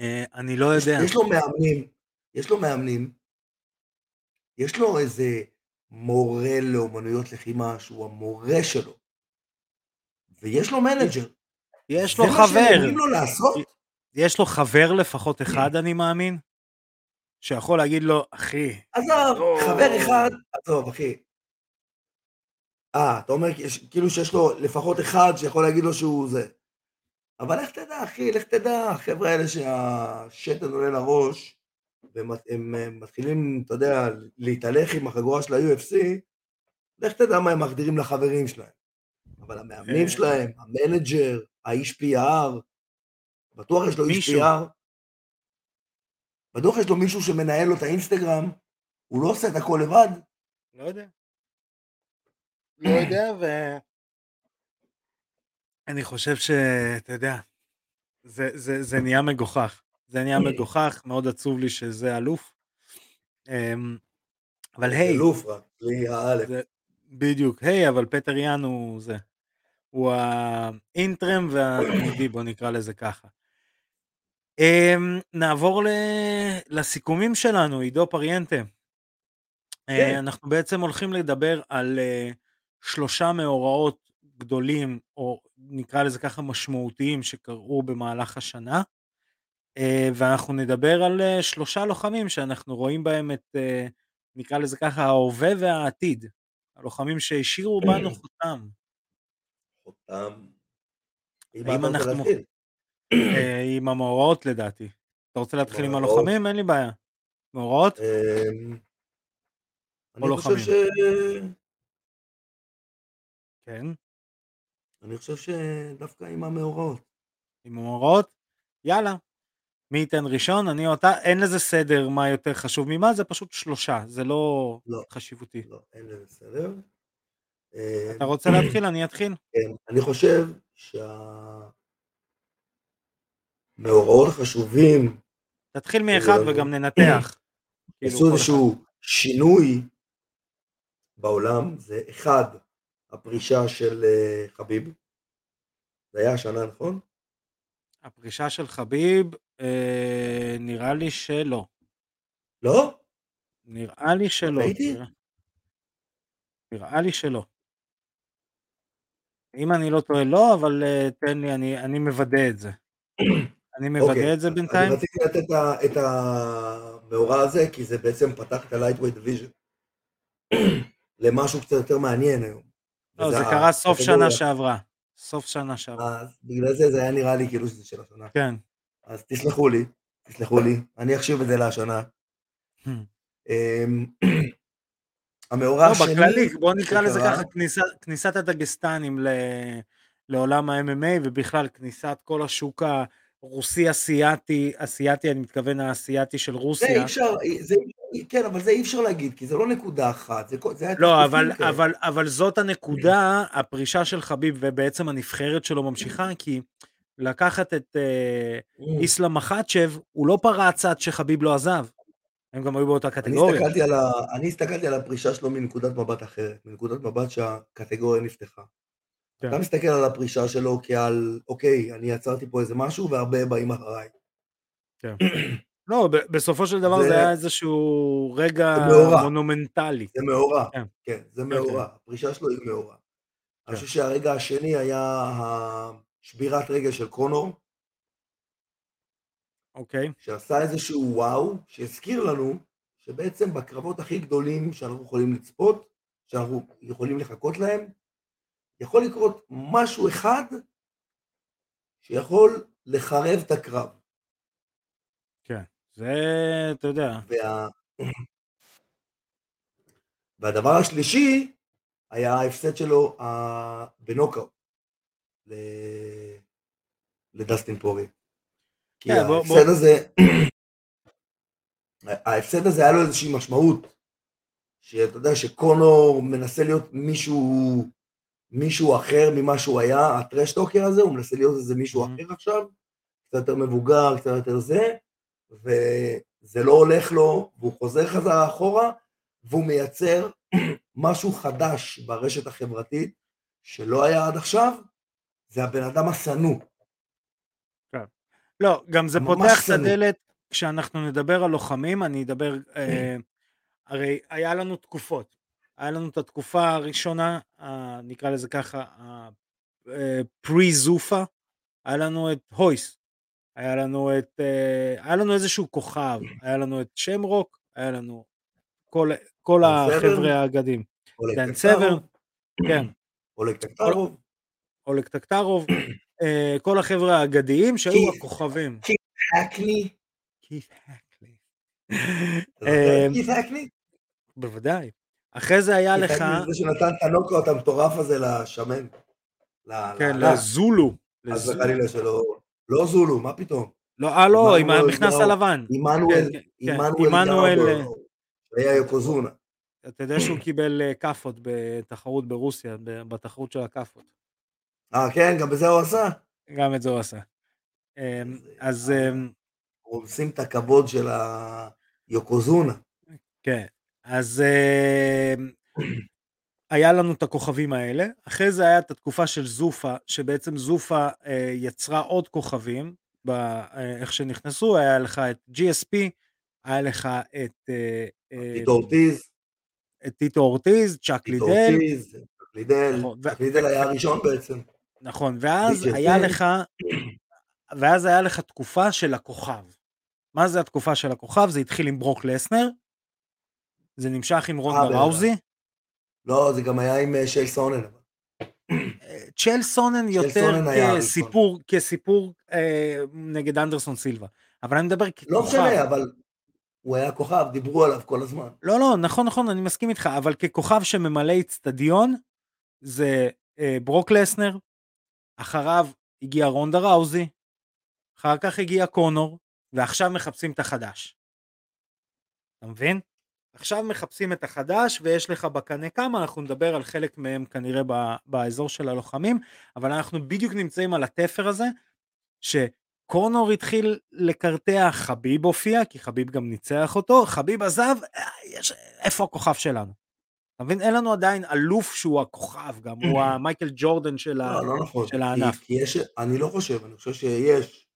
אה, אני לא יודע. יש לו מאמנים, יש לו מאמנים, יש לו איזה מורה לאומנויות לחימה שהוא המורה שלו, ויש לו manager. יש לו חבר. זה מה שהם לו לעשות? יש לו חבר לפחות אחד, אני מאמין, שיכול להגיד לו, אחי. עזוב, חבר אחד, עזוב, אחי. אה, אתה אומר כאילו שיש לו לפחות אחד שיכול להגיד לו שהוא זה. אבל לך תדע, אחי, לך תדע, החבר'ה האלה שהשתן עולה לראש, והם מתחילים, אתה יודע, להתהלך עם החגורה של ה-UFC, לך תדע מה הם מחדירים לחברים שלהם. אבל המאמנים אה. שלהם, המנג'ר, האיש PR, בטוח יש לו איש PR, בטוח יש לו מישהו שמנהל לו את האינסטגרם, הוא לא עושה את הכל לבד. לא יודע. לא יודע, ו... אני חושב שאתה יודע, זה, זה, זה נהיה מגוחך. זה נהיה מגוחך, מאוד עצוב לי שזה אלוף. אמ, אבל היי, אלוף רק, בלי האלף. בדיוק, היי, אבל פטר יאן הוא זה. הוא האינטרם והתמידי, בוא נקרא לזה ככה. אמ, נעבור לסיכומים שלנו, עידו פריאנטה. אה, כן. אנחנו בעצם הולכים לדבר על אה, שלושה מאורעות גדולים, או נקרא לזה ככה משמעותיים, שקרו במהלך השנה. אה, ואנחנו נדבר על אה, שלושה לוחמים שאנחנו רואים בהם את, אה, נקרא לזה ככה, ההווה והעתיד. הלוחמים שהשאירו בנו חותם. חותם. האם אנחנו... עם המאורעות לדעתי. אתה רוצה להתחיל עם הלוחמים? אין לי בעיה. מאורעות? אמ, או לוחמים? אני חושב ש... כן. אני חושב שדווקא עם המאורעות. עם המאורעות? יאללה. מי ייתן ראשון, אני או אתה, אין לזה סדר מה יותר חשוב ממה, זה פשוט שלושה, זה לא, לא. חשיבותי. לא, אין לזה סדר. אתה רוצה להתחיל? אני אתחיל. כן, אני חושב שהמאורעות החשובים... תתחיל מאחד וגם ננתח. [CLEARS THROAT] כאילו, עשו איזשהו שינוי בעולם, זה אחד, הפרישה של אה, חביב, זה היה השנה, נכון? הפרישה של חביב, אה, נראה לי שלא. לא? נראה לי שלא. נראה, נראה לי שלא. אם אני לא טועה לא, אבל uh, תן לי, אני, אני מוודא את זה. [CLEARS THROAT] אני מוודא okay. אוקיי, את זה בינתיים. אני רציתי לתת את המאורע הזה, כי זה בעצם פתח את ה-Lightweight Division [CLEARS THROAT] למשהו קצת יותר מעניין היום. לא, זה קרה סוף שנה שעברה. סוף שנה שעברה. אז בגלל זה זה היה נראה לי כאילו שזה של השנה. כן. אז תסלחו לי, תסלחו לי, אני אחשיב את זה להשנה. Hmm. אמ, [CLEARS THROAT] המאורע לא, השני... בכללי, בוא נקרא לזה ככה, כניסת, הדגסטנים לעולם ה-MMA ובכלל כניסת כל השוק הרוסי אסיאתי, אני מתכוון האסיאתי של רוסיה. זה אי אפשר, זה, כן, אבל זה אי אפשר להגיד, כי זה לא נקודה אחת, זה, זה היה לא, אבל, אבל, אבל זאת הנקודה, הפרישה של חביב ובעצם הנבחרת שלו ממשיכה, כי לקחת את uh, איסלאם מחצ'ב, הוא לא פרץ עד שחביב לא עזב. הם גם היו באותה קטגוריה. אני הסתכלתי, ה... אני הסתכלתי על הפרישה שלו מנקודת מבט אחרת, מנקודת מבט שהקטגוריה נפתחה. כן. אתה מסתכל על הפרישה שלו כעל, אוקיי, אני עצרתי פה איזה משהו והרבה באים אחריי. כן. [CLEARS THROAT] לא, בסופו של דבר זה, זה היה איזשהו רגע מונומנטלי. זה מאורע, כן, כן זה מאורע. כן. הפרישה שלו היא מאורע. כן. אני חושב שהרגע השני היה שבירת רגל של קונור. אוקיי. שעשה איזשהו וואו, שהזכיר לנו שבעצם בקרבות הכי גדולים שאנחנו יכולים לצפות, שאנחנו יכולים לחכות להם, יכול לקרות משהו אחד שיכול לחרב את הקרב. זה, אתה יודע. וה... והדבר השלישי היה ההפסד שלו בנוקאוט לדסטין פורי. כי כן, ההפסד הזה, ההפסד הזה היה לו איזושהי משמעות, שאתה יודע שקונור מנסה להיות מישהו, מישהו אחר ממה שהוא היה, הטרשטוקר הזה, הוא מנסה להיות איזה מישהו. אחר עכשיו, קצת יותר מבוגר, קצת יותר זה, וזה לא הולך לו, והוא חוזר חזרה אחורה, והוא מייצר [CLEARS THROAT] משהו חדש ברשת החברתית, שלא היה עד עכשיו, זה הבן אדם השנוא. לא, גם זה פותח את הדלת, כשאנחנו נדבר על לוחמים, אני אדבר, אה, הרי היה לנו תקופות. היה לנו את התקופה הראשונה, נקרא לזה ככה, פרי-זופה, אה, היה לנו את הויס, היה לנו את, אה, היה לנו איזשהו כוכב, היה לנו את שמרוק, היה לנו כל, כל החבר'ה האגדים. דן סבר, כן. אולג טקטרוב. אולג טקטרוב, אה, כל החבר'ה האגדיים שהיו הכוכבים. כיף הקני. כיף הקני. כיף הקני? בוודאי. אחרי זה היה לך... זה שנתן את הנוקאוט המטורף הזה לשמן. כן, לזולו. אז חלילה שלא... לא זולו, מה פתאום? לא, אה, לא, עם המכנס הלבן. עמנואל, עמנואל היה יוקוזונה. אתה יודע שהוא קיבל אה, כאפות בתחרות ברוסיה, בתחרות של הכאפות. אה, כן? גם בזה הוא עשה? גם את זה הוא עשה. אמ, אז... אמ, רומסים את הכבוד של היוקוזונה. כן, אז אמ, היה לנו את הכוכבים האלה, אחרי זה היה את התקופה של זופה, שבעצם זופה אה, יצרה עוד כוכבים, אה, איך שנכנסו, היה לך את GSP, היה לך את... אה, טיטו אורטיז. את טיטו אורטיז, צ'אק לידל. טיטו אורטיז, צ'אק לידל, נכון, צ'אק לידל היה הראשון בעצם. נכון, ואז היה לך, ואז היה לך תקופה של הכוכב. מה זה התקופה של הכוכב? זה התחיל עם ברוק לסנר, זה נמשך עם רונדה אה, ראוזי. לא, זה גם היה עם אה, שייל סונן. צ'ייל סונן יותר כסיפור, כסיפור אה, נגד אנדרסון סילבה. אבל אני מדבר ככוכב. לא משנה, אבל הוא היה כוכב, דיברו עליו כל הזמן. לא, לא, נכון, נכון, אני מסכים איתך, אבל ככוכב שממלא אצטדיון, זה אה, ברוק לסנר, אחריו הגיע רונדה ראוזי, אחר כך הגיע קונור, ועכשיו מחפשים את החדש. אתה מבין? עכשיו מחפשים את החדש ויש לך בקנה כמה, אנחנו נדבר על חלק מהם כנראה באזור של הלוחמים, אבל אנחנו בדיוק נמצאים על התפר הזה, שקונור התחיל לקרטע, חביב הופיע, כי חביב גם ניצח אותו, חביב עזב, אה, יש, איפה הכוכב שלנו? אתה מבין? אין לנו עדיין אלוף שהוא הכוכב גם, הוא [CLEARS THROAT] המייקל ג'ורדן של, לא, לא נכון, של הענף. כי, כי יש, אני לא חושב, אני חושב שיש.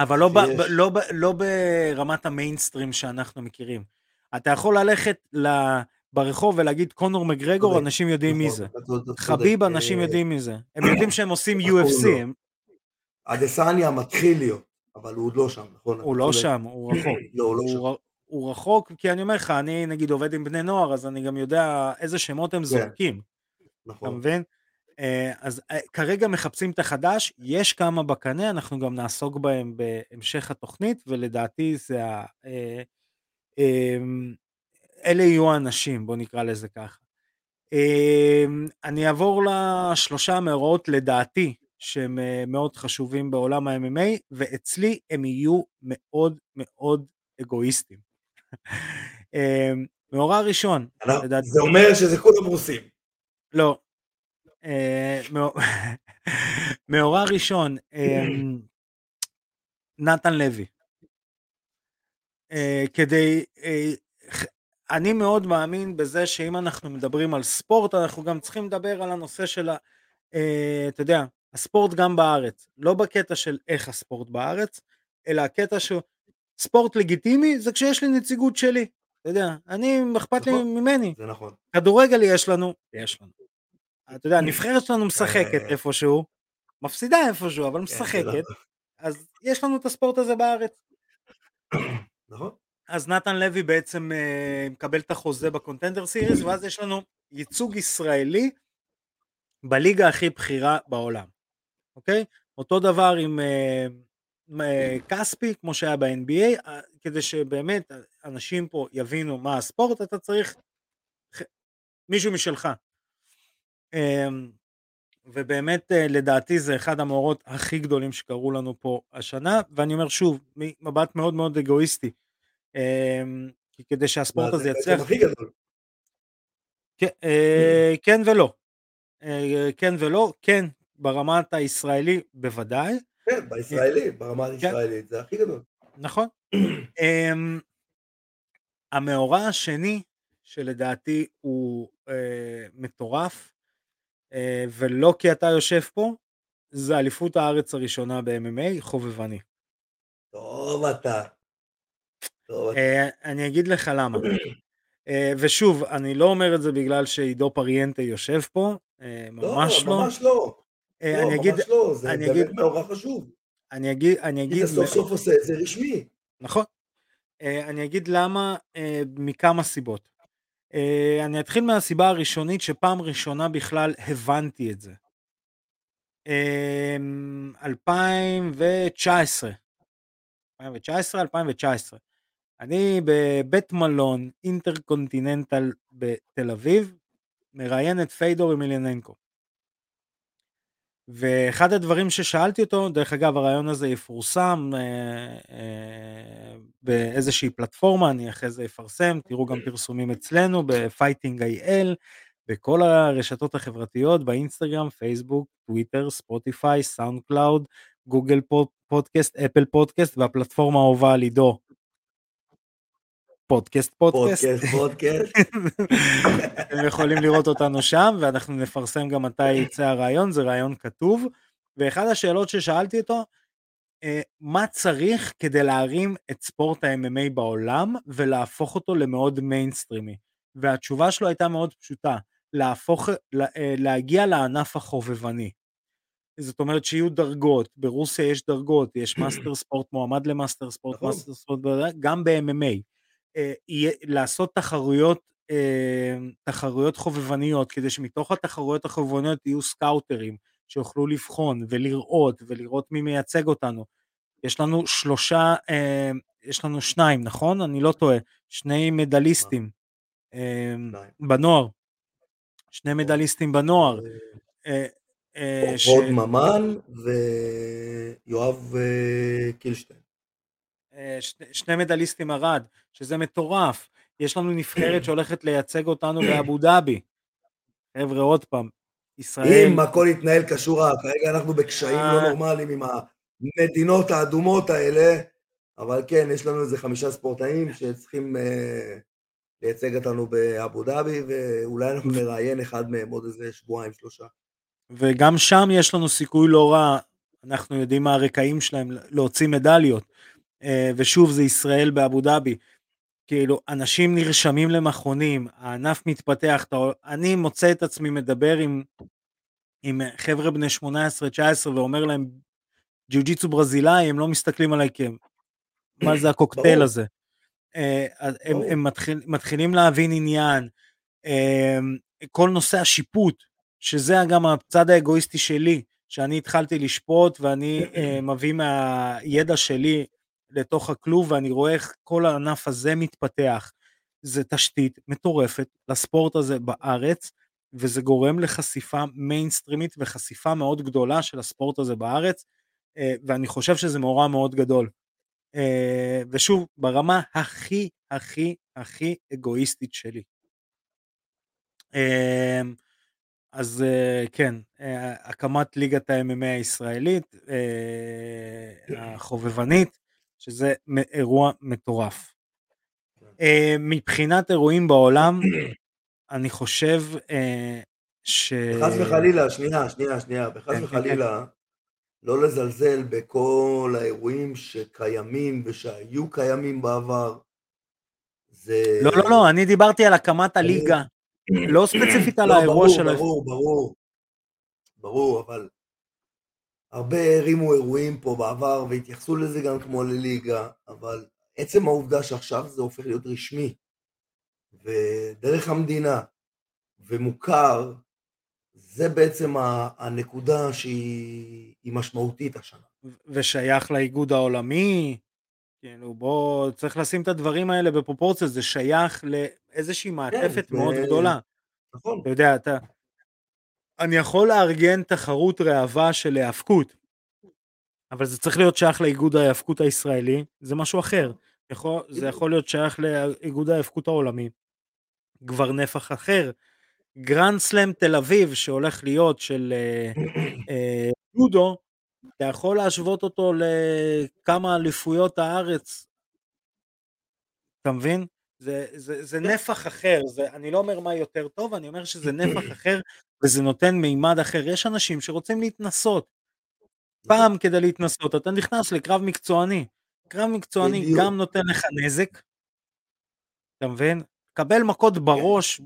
אבל לא, ב, ב, לא, ב, לא ברמת המיינסטרים שאנחנו מכירים. אתה יכול ללכת ל... ברחוב ולהגיד קונור מגרגור, אנשים יודעים מי זה. חביב, אנשים אה, יודעים מי זה. הם יודעים שהם עושים [COUGHS] UFC. אדסניה מתחיל להיות, אבל הוא עוד לא שם, נכון? הוא לא שם, הוא רחוק. [COUGHS] לא, הוא לא שם. הוא רחוק, כי אני אומר לך, אני נגיד עובד עם בני נוער, אז אני גם יודע איזה שמות הם כן. זורקים. נכון. אתה מבין? אה, אז אה, כרגע מחפשים את החדש, יש כמה בקנה, אנחנו גם נעסוק בהם בהמשך התוכנית, ולדעתי זה ה... אלה יהיו האנשים, בוא נקרא לזה ככה. אמ, אני אעבור לשלושה מאורעות לדעתי שהם אה, מאוד חשובים בעולם ה-MMA, ואצלי הם יהיו מאוד מאוד אגואיסטים. [LAUGHS] אמ, מאורע ראשון, לדעתי... זה אומר שזה כולם רוסים. לא. אה, [LAUGHS] מאורע ראשון, [CLEARS THROAT] נתן לוי. אה, כדי אני מאוד מאמין בזה שאם אנחנו מדברים על ספורט, אנחנו גם צריכים לדבר על הנושא של, ה, אה, אתה יודע, הספורט גם בארץ. לא בקטע של איך הספורט בארץ, אלא הקטע שהוא ספורט לגיטימי זה כשיש לי נציגות שלי. אתה יודע, אני, אכפת לי נכון, ממני. זה נכון. כדורגל יש לנו, יש לנו. אתה יודע, הנבחרת שלנו משחקת אה. איפשהו, מפסידה איפשהו, אבל כן, משחקת, נכון. אז יש לנו את הספורט הזה בארץ. [COUGHS] נכון. אז נתן לוי בעצם uh, מקבל את החוזה בקונטנדר סיריס, ואז יש לנו ייצוג ישראלי בליגה הכי בכירה בעולם, אוקיי? אותו דבר עם uh, כספי, כמו שהיה ב-NBA, כדי שבאמת אנשים פה יבינו מה הספורט, אתה צריך מישהו משלך. ובאמת לדעתי זה אחד המאורות הכי גדולים שקרו לנו פה השנה, ואני אומר שוב, מבט מאוד מאוד אגואיסטי, כי כדי שהספורט הזה יצליח... כן, אה, כן ולא. אה, כן ולא, כן ברמת הישראלי בוודאי. כן, בישראלי, ברמה כן. הישראלית, זה הכי גדול. נכון. אמ, המאורע השני, שלדעתי הוא אה, מטורף, ולא כי אתה יושב פה, זה אליפות הארץ הראשונה ב-MMA, חובבני. טוב אתה. אה, אני אגיד לך למה. אה, ושוב, אני לא אומר את זה בגלל שעידו פריאנטה יושב פה, אה, ממש לא. ממש לא. לא, ממש לא, זה באמת מאורע חשוב. אני אגיד, אני אגיד... סוף סוף עושה את זה רשמי. נכון. אני אגיד למה, מכמה סיבות. אני אתחיל מהסיבה הראשונית שפעם ראשונה בכלל הבנתי את זה. 2019, 2019, 2019. אני בבית מלון אינטרקונטיננטל בתל אביב, מראיין את פיידור אמיליננקו. ואחד הדברים ששאלתי אותו, דרך אגב הרעיון הזה יפורסם אה, אה, באיזושהי פלטפורמה, אני אחרי זה אפרסם, תראו גם פרסומים אצלנו איי-אל, בכל הרשתות החברתיות, באינסטגרם, פייסבוק, טוויטר, ספוטיפיי, סאונד קלאוד, גוגל פודקאסט, אפל פודקאסט והפלטפורמה האהובה על עידו, פודקאסט פודקאסט. פודקאסט פודקאסט. [LAUGHS] אתם יכולים לראות אותנו שם ואנחנו נפרסם גם מתי יצא הריאיון, זה ריאיון כתוב. ואחד השאלות ששאלתי אותו, אה, מה צריך כדי להרים את ספורט ה-MMA בעולם ולהפוך אותו למאוד מיינסטרימי? והתשובה שלו הייתה מאוד פשוטה, להפוך, אה, להגיע לענף החובבני. זאת אומרת שיהיו דרגות, ברוסיה יש דרגות, יש [CLEARS THROAT] master sport, מועמד ל master sport, נכון. master sport, גם ב-MMA. אה, לעשות תחרויות, אה, תחרויות חובבניות, כדי שמתוך התחרויות החובבניות יהיו סקאוטרים שיוכלו לבחון ולראות ולראות מי מייצג אותנו. יש לנו שלושה, אה, יש לנו שניים, נכון? אני לא טועה, שני מדליסטים בנוער. שני. מדליסטים בנוער. רוד ממן ויואב קילשטיין. אה, שני, מדליסטים ארד, שזה מטורף. יש לנו נבחרת [CLEARS THROAT] שהולכת לייצג אותנו באבו דאבי. חבר'ה, עוד פעם, ישראל... אם הכל יתנהל כשורה, כרגע אנחנו בקשיים לא אה. נורמליים עם המדינות האדומות האלה, אבל כן, יש לנו איזה חמישה ספורטאים שצריכים אה, לייצג אותנו באבו דאבי, ואולי אנחנו נראיין אחד מהם עוד איזה שבועיים, שלושה. וגם שם יש לנו סיכוי לא רע, אנחנו יודעים מה הרקעים שלהם להוציא מדליות. אה, ושוב, זה ישראל באבו דאבי. כאילו, אנשים נרשמים למכונים, הענף מתפתח, אתה, אני מוצא את עצמי מדבר עם, עם חבר'ה בני 18-19 ואומר להם, ג'יוג'יצו ברזילאי, הם לא מסתכלים עליי כי הם, מה זה הקוקטייל. הזה. אה, הם. הם מתחיל, מתחילים להבין עניין, אה, כל נושא השיפוט, שזה גם הצד האגואיסטי שלי, שאני התחלתי לשפוט ואני אה, מביא מהידע שלי לתוך הכלוב ואני רואה איך כל הענף הזה מתפתח. זה תשתית מטורפת לספורט הזה בארץ, וזה גורם לחשיפה מיינסטרימית וחשיפה מאוד גדולה של הספורט הזה בארץ, אה, ואני חושב שזה מאורע מאוד גדול. אה, ושוב, ברמה הכי הכי הכי אגואיסטית שלי. אה, אז כן, הקמת ליגת ה-MMA הישראלית, אה, החובבנית, שזה אירוע מטורף. אה, מבחינת אירועים בעולם, [CLEARS THROAT] אני חושב אה, ש... חס וחלילה, שנייה, שנייה, שנייה, כן, וחס כן, וחלילה, לא לזלזל בכל האירועים שקיימים ושהיו קיימים בעבר. זה... לא, לא, לא, אני דיברתי על הקמת הליגה, לא ספציפית על לא, האירוע של... ברור, ברור, ברור, אבל הרבה הרימו אירועים פה בעבר והתייחסו לזה גם כמו לליגה, אבל עצם העובדה שעכשיו זה הופך להיות רשמי, ודרך המדינה, ומוכר, זה בעצם הנקודה שהיא היא משמעותית השנה. ושייך לאיגוד העולמי, כאילו בוא, צריך לשים את הדברים האלה בפרופורציה, זה שייך לאיזושהי מעטפת זה- מאוד גדולה. נכון, אתה יודע, אתה... אני יכול לארגן תחרות ראווה של היאבקות, אבל זה צריך להיות שייך לאיגוד ההיאבקות הישראלי, זה משהו אחר. יכול, זה יכול להיות שייך לאיגוד ההיאבקות העולמי. כבר נפח אחר. גרנד סלאם תל אביב שהולך להיות של אה, אה, יודו, אתה יכול להשוות אותו לכמה אליפויות הארץ. אתה מבין? זה, זה, זה נפח אחר, זה, אני לא אומר מה יותר טוב, אני אומר שזה [CLEARS THROAT] נפח אחר וזה נותן מימד אחר. יש אנשים שרוצים להתנסות. פעם כדי להתנסות אתה נכנס לקרב מקצועני. קרב מקצועני בדיוק. גם נותן לך נזק, אתה מבין? קבל מכות בראש,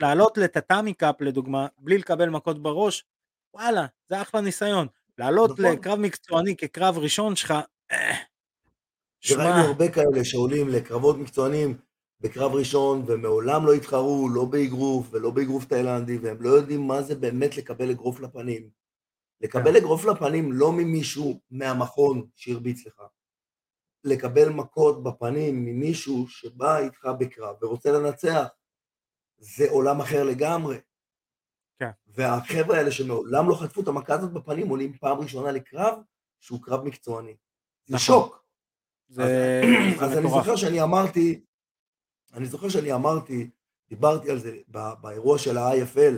לעלות לטאטאמי קאפ לדוגמה, בלי לקבל מכות בראש, וואלה, זה אחלה ניסיון. לעלות נכון. לקרב מקצועני כקרב ראשון שלך, אה, שמע, וראינו הרבה כאלה שעולים לקרבות מקצוענים בקרב ראשון ומעולם לא התחרו, לא באגרוף ולא באגרוף תאילנדי, והם לא יודעים מה זה באמת לקבל אגרוף לפנים. לקבל אגרוף לפנים לא ממישהו מהמכון שהרביץ לך, לקבל מכות בפנים ממישהו שבא איתך בקרב ורוצה לנצח, זה עולם אחר לגמרי. כן. והחבר'ה האלה שמעולם לא חטפו את המכה הזאת בפנים עולים פעם ראשונה לקרב שהוא קרב מקצועני. זה נכון. שוק. זה, אז זה אני מטורף. זוכר שאני אמרתי, אני זוכר שאני אמרתי, דיברתי על זה באירוע של ה-IFL,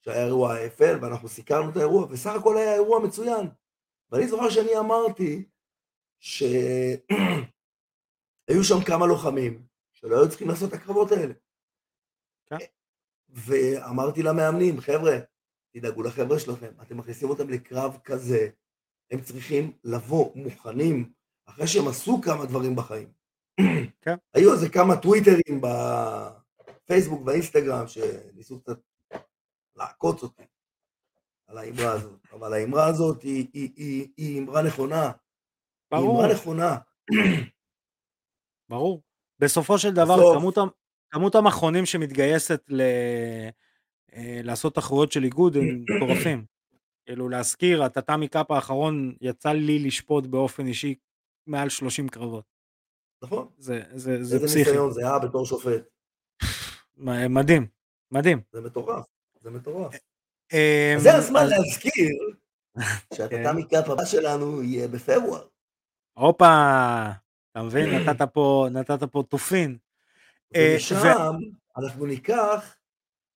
שהיה אירוע ה-IFL, ואנחנו סיקרנו את האירוע, וסך הכל היה אירוע מצוין. ואני זוכר שאני אמרתי שהיו [CLEARS THROAT] שם כמה לוחמים שלא היו צריכים לעשות את הקרבות האלה. כן. ואמרתי למאמנים, חבר'ה, תדאגו לחבר'ה שלכם, אתם מכניסים אותם לקרב כזה, הם צריכים לבוא מוכנים אחרי שהם עשו כמה דברים בחיים. כן. היו איזה כמה טוויטרים בפייסבוק והאינסטגרם שניסו קצת לעקוץ אותי על האמרה הזאת, אבל האמרה הזאת היא, היא, היא, היא אמרה נכונה. היא ברור, אמרה נכונה. ברור. בסופו של דבר, בסוף- כמות, כמות המכונים שמתגייסת ל... אה, לעשות תחרויות של איגוד הם מטורפים. כאילו להזכיר, הטאטאמי קאפ האחרון יצא לי לשפוט באופן אישי מעל 30 קרבות. נכון? זה, זה, זה איזה פסיכי. ניסיון זה היה בתור שופט. מדהים, מדהים. זה מטורף. זה מטורף. אה, אז זה הזמן אז- להזכיר שהטאטאמי קאפ הבא שלנו יהיה בפברואר. הופה, אתה מבין? נתת פה, נתת פה תופים. ומשם אנחנו ניקח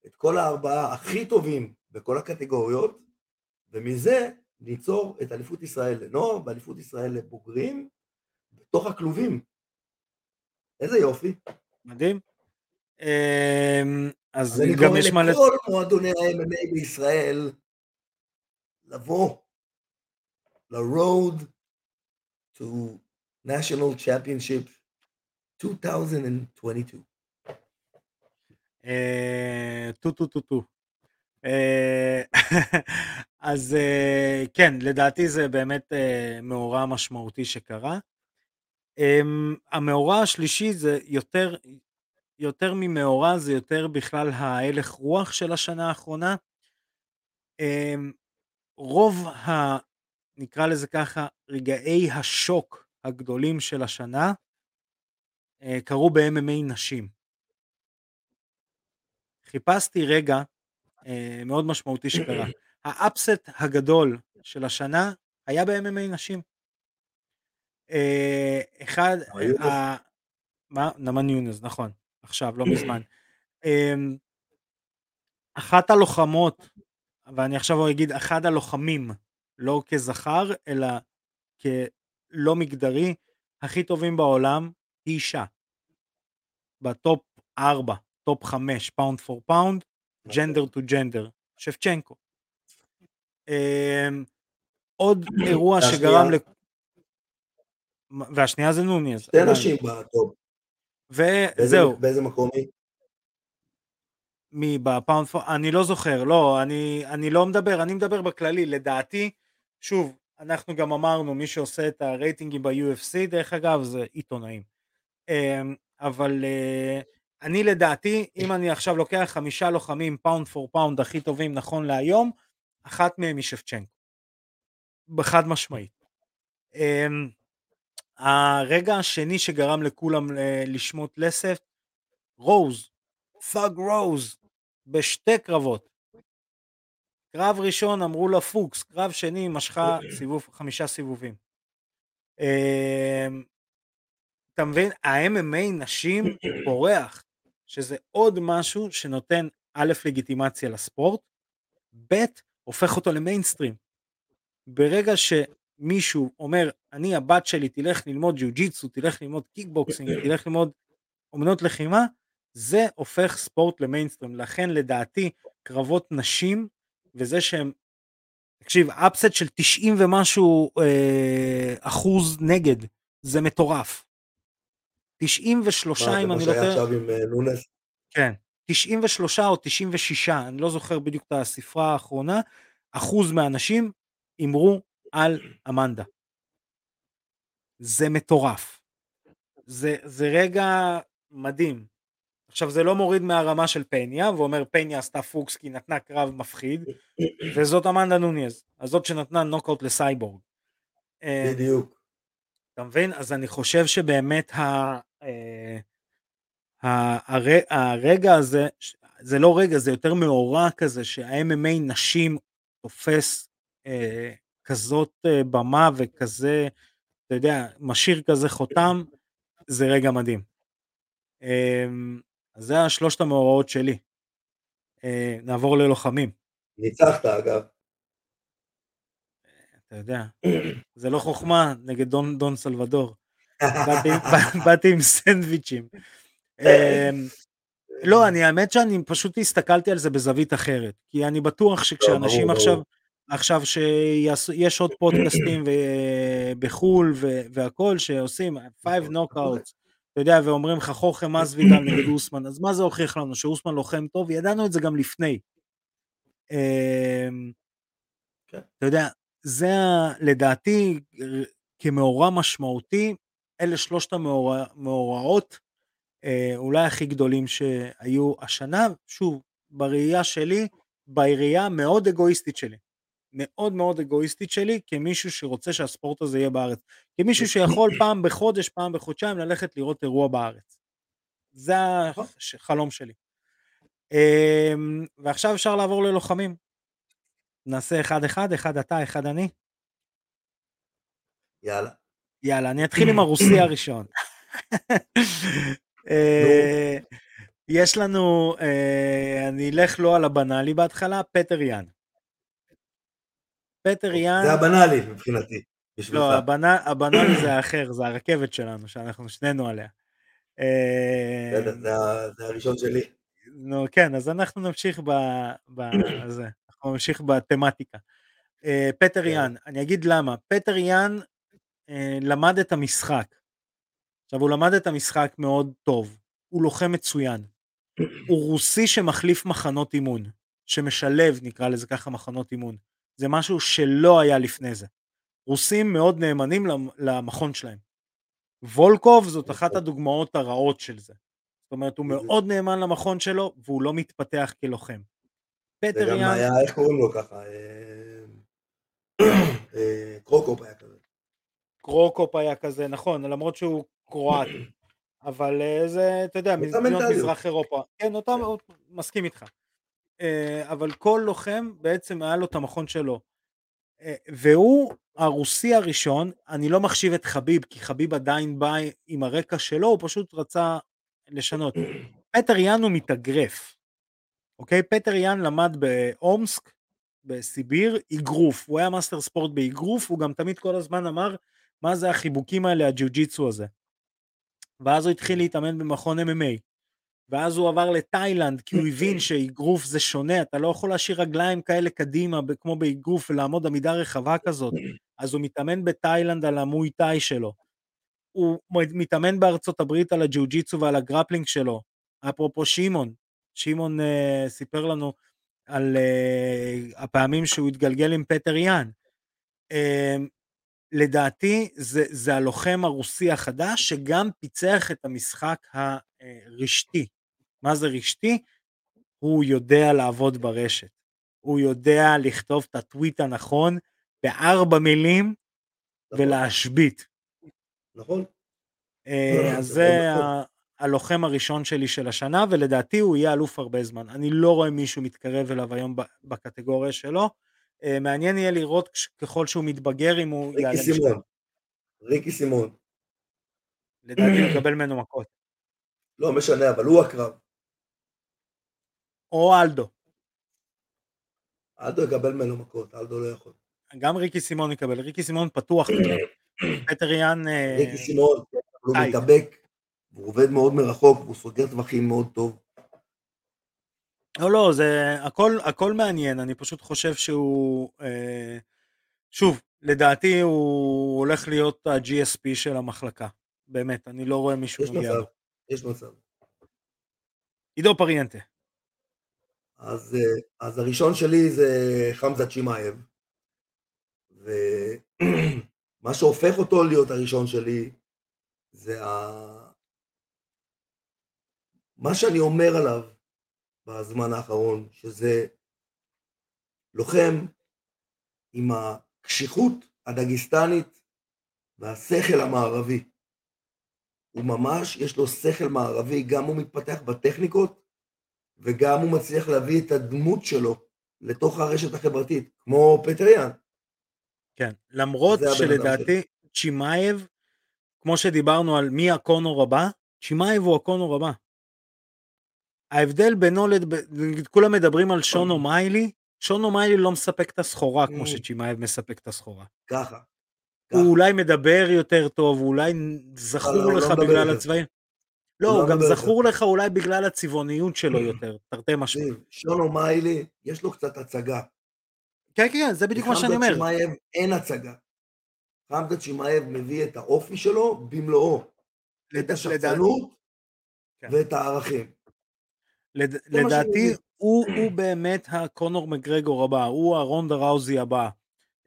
את כל הארבעה הכי טובים בכל הקטגוריות, ומזה ניצור את אליפות ישראל לנוער ואליפות ישראל לבוגרים בתוך הכלובים. איזה יופי. מדהים. אמ, אז אני קורא לכל מועדוני ה-MMA בישראל לבוא ל-road to national championship 2022. טו טו טו טו. [LAUGHS] אז אה, כן, לדעתי זה באמת אה, מאורע משמעותי שקרה. אמ, המאורע השלישי זה יותר, יותר ממאורע, זה יותר בכלל ההלך רוח של השנה האחרונה. אמ, רוב ה... נקרא לזה ככה, רגעי השוק הגדולים של השנה אה, קרו ב-MMA נשים. חיפשתי רגע אה, מאוד משמעותי שקרה. [CLEARS THROAT] האפסט הגדול של השנה היה ב-MMA נשים. אה, אחד, מה? נמן יונס, נכון, עכשיו, לא מזמן. אמ, אחת הלוחמות, ואני עכשיו אגיד אחד הלוחמים, לא כזכר, אלא כלא מגדרי, הכי טובים בעולם, היא אישה. בטופ 4, טופ 5, pound for pound, gender to gender, שבצ'נקו. אמ, עוד [CLEARS THROAT] אירוע שגרם ל... והשנייה זה נוניז. שתי נשים בטופ. וזהו. באיזה מקום היא? מי ב pound for... אני לא זוכר, לא, אני, אני לא מדבר, אני מדבר בכללי, לדעתי, שוב, אנחנו גם אמרנו, מי שעושה את הרייטינגים ב-UFC, דרך אגב, זה עיתונאים. אמ, אבל אה, אני לדעתי, אם אני עכשיו לוקח חמישה לוחמים pound for pound הכי טובים נכון להיום, אחת מהם היא שבצ'נקו. בחד משמעית. הרגע השני שגרם לכולם אה, לשמוט לסת, רוז, Thug Rose, בשתי קרבות. קרב ראשון אמרו לה פוקס, קרב שני משכה סיבוב, חמישה סיבובים. אמ, אתה מבין? ה-MMA נשים פורח, שזה עוד משהו שנותן א', לגיטימציה לספורט, ב', הופך אותו למיינסטרים. ברגע שמישהו אומר, אני הבת שלי תלך ללמוד ג'יוג'יצו, תלך ללמוד קיקבוקסינג, תלך ללמוד אומנות לחימה, זה הופך ספורט למיינסטרים. לכן לדעתי קרבות נשים וזה שהם, תקשיב, upset של 90 ומשהו אה, אחוז נגד, זה מטורף. 93 אם אני לא טועה. עכשיו עם אה, נונס? כן, 93 או 96, אני לא זוכר בדיוק את הספרה האחרונה, אחוז מהאנשים הימרו על אמנדה. זה מטורף. זה, זה רגע מדהים. עכשיו זה לא מוריד מהרמה של פניה, ואומר פניה עשתה פוקס כי נתנה קרב מפחיד, וזאת אמנדה נוניז, הזאת שנתנה נוקאוט לסייבורג. בדיוק. אתה מבין? אז אני חושב שבאמת ה... אה, הרגע הזה, זה לא רגע, זה יותר מאורע כזה, שה-MMA נשים תופס אה, כזאת אה, במה וכזה, אתה יודע, משאיר כזה חותם, זה רגע מדהים. אה, אז זה השלושת המאורעות שלי. אה, נעבור ללוחמים. ניצחת אגב. אתה יודע, זה לא חוכמה נגד דון, דון סלבדור. באתי, [LAUGHS] באתי עם סנדוויצ'ים. אה, לא, אני האמת שאני פשוט הסתכלתי על זה בזווית אחרת, כי אני בטוח שכשאנשים לא, עכשיו, עכשיו שיש עוד פודקאסטים בחו"ל והכל שעושים 5 knockouts אתה יודע, ואומרים לך חוכם מזוידל נגד אוסמן, אז מה זה הוכיח לנו? שאוסמן לוחם טוב? ידענו את זה גם לפני. אמ, כן. אתה יודע, זה לדעתי כמאורע משמעותי, אלה שלושת המאורעות אה, אולי הכי גדולים שהיו השנה, שוב, בראייה שלי, בראייה מאוד אגואיסטית שלי. מאוד מאוד אגואיסטית שלי כמישהו שרוצה שהספורט הזה יהיה בארץ. כמישהו שיכול פעם בחודש, פעם בחודשיים ללכת לראות אירוע בארץ. זה החלום שלי. אמ, ועכשיו אפשר לעבור ללוחמים. נעשה אחד אחד, אחד אתה, אחד אני. יאללה. יאללה, אני אתחיל עם הרוסי [CLEARS THROAT] הראשון. אה, יש לנו, אה, אני אלך לא על הבנאלי בהתחלה, פטר יאן. פטר יאן... זה הבנאלי מבחינתי. לא, הבנאלי זה האחר, זה הרכבת שלנו, שאנחנו שנינו עליה. זה הראשון שלי. נו כן, אז אנחנו נמשיך בזה, [CLEARS THROAT] אנחנו נמשיך בתמטיקה. פטר כן. יאן, אני אגיד למה, פטר יאן אה, למד את המשחק. עכשיו הוא למד את המשחק מאוד טוב, הוא לוחם מצוין. [CLEARS THROAT] הוא רוסי שמחליף מחנות אימון, שמשלב נקרא לזה ככה מחנות אימון. זה משהו שלא היה לפני זה. רוסים מאוד נאמנים למכון שלהם. וולקוב זאת אחת הדוגמאות הרעות של זה. זאת אומרת הוא מאוד נאמן למכון שלו והוא לא מתפתח כלוחם. פטר יאן... וגם היה, איך קוראים לו ככה? אה, אה, קרוקופ היה כזה. קרוקופ היה כזה, נכון, למרות שהוא קרואטי. אבל אה, זה, אתה יודע, מדינות מזרח אירופה. כן, אותם, כן. מסכים איתך. אבל כל לוחם בעצם היה לו את המכון שלו. והוא הרוסי הראשון, אני לא מחשיב את חביב, כי חביב עדיין בא עם הרקע שלו, הוא פשוט רצה לשנות. פטר יאן הוא מתאגרף, אוקיי? פטר יאן למד באומסק, בסיביר, אגרוף, הוא היה מאסטר ספורט באגרוף, הוא גם תמיד כל הזמן אמר, מה זה החיבוקים האלה, הג'יוג'יצו הזה. ואז הוא התחיל להתאמן במכון MMA. ואז הוא עבר לתאילנד, כי הוא הבין שאגרוף זה שונה, אתה לא יכול להשאיר רגליים כאלה קדימה, כמו באגרוף, ולעמוד עמידה רחבה כזאת. אז הוא מתאמן בתאילנד על המוי תאי שלו. הוא מתאמן בארצות הברית על הג'יוג'יצו ועל הגרפלינג שלו. אפרופו שמעון, שמעון uh, סיפר לנו על uh, הפעמים שהוא התגלגל עם פטר יאן. Uh, לדעתי זה, זה הלוחם הרוסי החדש שגם פיצח את המשחק הרשתי. מה זה רשתי? הוא יודע לעבוד ברשת. הוא יודע לכתוב את הטוויט הנכון בארבע מילים נכון. ולהשבית. נכון. אה, אז זה הלוחם הראשון שלי של השנה, ולדעתי הוא יהיה אלוף הרבה זמן. אני לא רואה מישהו מתקרב אליו היום בקטגוריה שלו. אה, מעניין יהיה לראות ככל שהוא מתבגר אם הוא יעלה משקל. ריקי סימון. לדעתי הוא יקבל ממנו מכות. לא משנה, אבל הוא הקרב. או אלדו. אלדו יקבל ממנו מכות, אלדו לא יכול. גם ריקי סימון יקבל, ריקי סימון פתוח. [CLEARS THROAT] פטר יאן... אה, ריקי סימון, הוא מתאבק, הוא עובד מאוד מרחוק, הוא סוגר טווחים מאוד טוב. לא, לא, זה הכל, הכל מעניין, אני פשוט חושב שהוא, אה, שוב, לדעתי הוא הולך להיות ה-GSP של המחלקה, באמת, אני לא רואה מישהו מגיע לו. יש מצב. עידו פריאנטה. אז, אה, אז הראשון שלי זה חמזה צ'ימאייב, ומה [CLEARS THROAT] שהופך אותו להיות הראשון שלי זה ה... מה שאני אומר עליו בזמן האחרון, שזה לוחם עם הקשיחות הדגיסטנית והשכל המערבי. הוא ממש, יש לו שכל מערבי, גם הוא מתפתח בטכניקות וגם הוא מצליח להביא את הדמות שלו לתוך הרשת החברתית, כמו פטר יאן. כן, למרות שלדעתי צ'ימאייב, כמו שדיברנו על מי הקונור הבא, צ'ימאייב הוא הקונור הבא. ההבדל בינו, נגיד כולם מדברים על שון או'מאלי, שון או'מאלי לא מספק את הסחורה כמו mm. שצ'ימאייב מספק את הסחורה. ככה. הוא אולי מדבר יותר טוב, הוא אולי זכור לא, לך לא בגלל הצבעים. לא, הוא גם זכור לך אולי בגלל הצבעוניות שלו. [CLEARS THROAT] יותר, תרתי משמע. שון או'מאלי, יש לו קצת הצגה. כן, כן, זה בדיוק מה שאני אומר. חמזת צ'ימאייב אין הצגה. חמזת צ'ימאייב מביא את האופי שלו במלואו. את השחצנות כן. ואת הערכים. לד... לדעתי הוא, [CLEARS THROAT] הוא באמת הקונור מגרגור הבא, הוא הרונדה ראוזי הבא.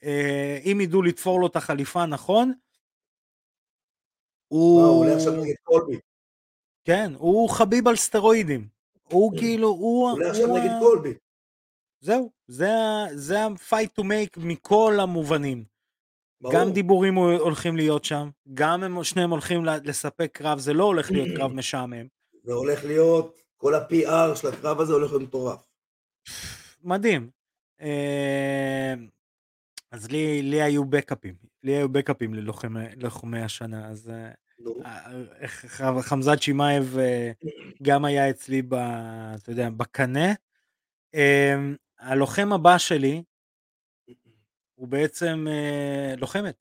אה, אם ידעו לתפור לו את החליפה נכון, הוא... הוא עולה עכשיו נגד קולבי. כן, הוא חביב על סטרואידים. הוא כן. כאילו, הוא... הוא עכשיו נגד קולבי. זהו, זה ה-fight to make מכל המובנים. ברור. גם דיבורים הולכים להיות שם, גם הם שניהם הולכים לספק קרב, זה לא הולך להיות קרב [CLEARS THROAT] משעמם. זה הולך להיות כל ה-PR של הקרב הזה הולך להיות מטורף. מדהים. אה, אז לי, לי היו בקאפים. לי היו בקאפים ללוחמי השנה, אז אה, חמזת שמאייב אה, גם היה אצלי, ב, אתה יודע, בקנה. אה, הלוחם הבא שלי הוא בעצם אה, לוחמת,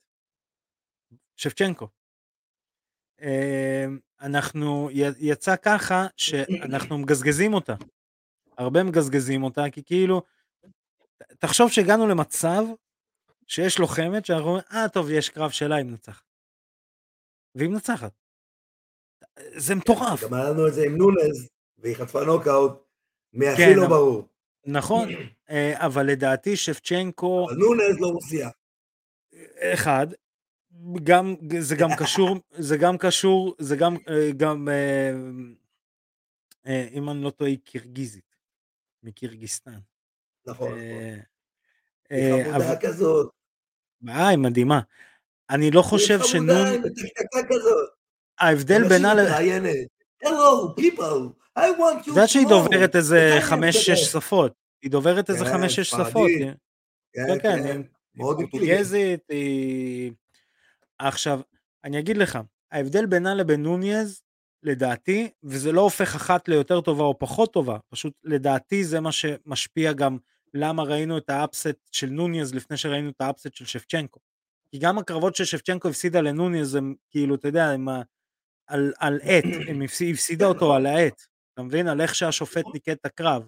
שבצ'נקו. אה, אנחנו, יצא ככה שאנחנו מגזגזים אותה. הרבה מגזגזים אותה, כי כאילו, תחשוב שהגענו למצב שיש לוחמת שאנחנו אומרים, אה טוב, יש קרב שלה, היא מנצחת. והיא מנצחת. זה מטורף. גם היה לנו את זה עם נונז, והיא חטפה נוקאוט, מהכי כן, לא אבל- ברור. נכון, אה, אבל לדעתי שבצ'נקו, אבל נונז לא רוסיה. אחד, גם, זה גם קשור, זה גם קשור, זה גם, אה, גם, אה, אם אני לא טועה, היא קירגיזית, מקירגיסטן. נכון, נכון. היא חמודה כזאת. אה, היא מדהימה. אני לא חושב שנון. ההבדל בינה, ל-. Hello, people, I want יודעת שהיא. דוברת איזה חמש-שש. שפות. היא דוברת איזה כן, חמש-שש. שפות. כן, כן, כן, כן, מאוד. פורטוגזית, היא... עכשיו, אני אגיד לך, ההבדל בינה לבין נוניז, לדעתי, וזה לא הופך אחת ליותר טובה או פחות טובה, פשוט לדעתי זה מה שמשפיע גם למה ראינו את האפסט של נוניז לפני שראינו את האפסט של שבצ'נקו. כי גם הקרבות ששבצ'נקו הפסידה לנוניז הם כאילו, אתה יודע, הם על, על עט, הם [COUGHS] הפס- הפסידה אותו על העט, אתה מבין? על איך שהשופט ניקד את הקרב.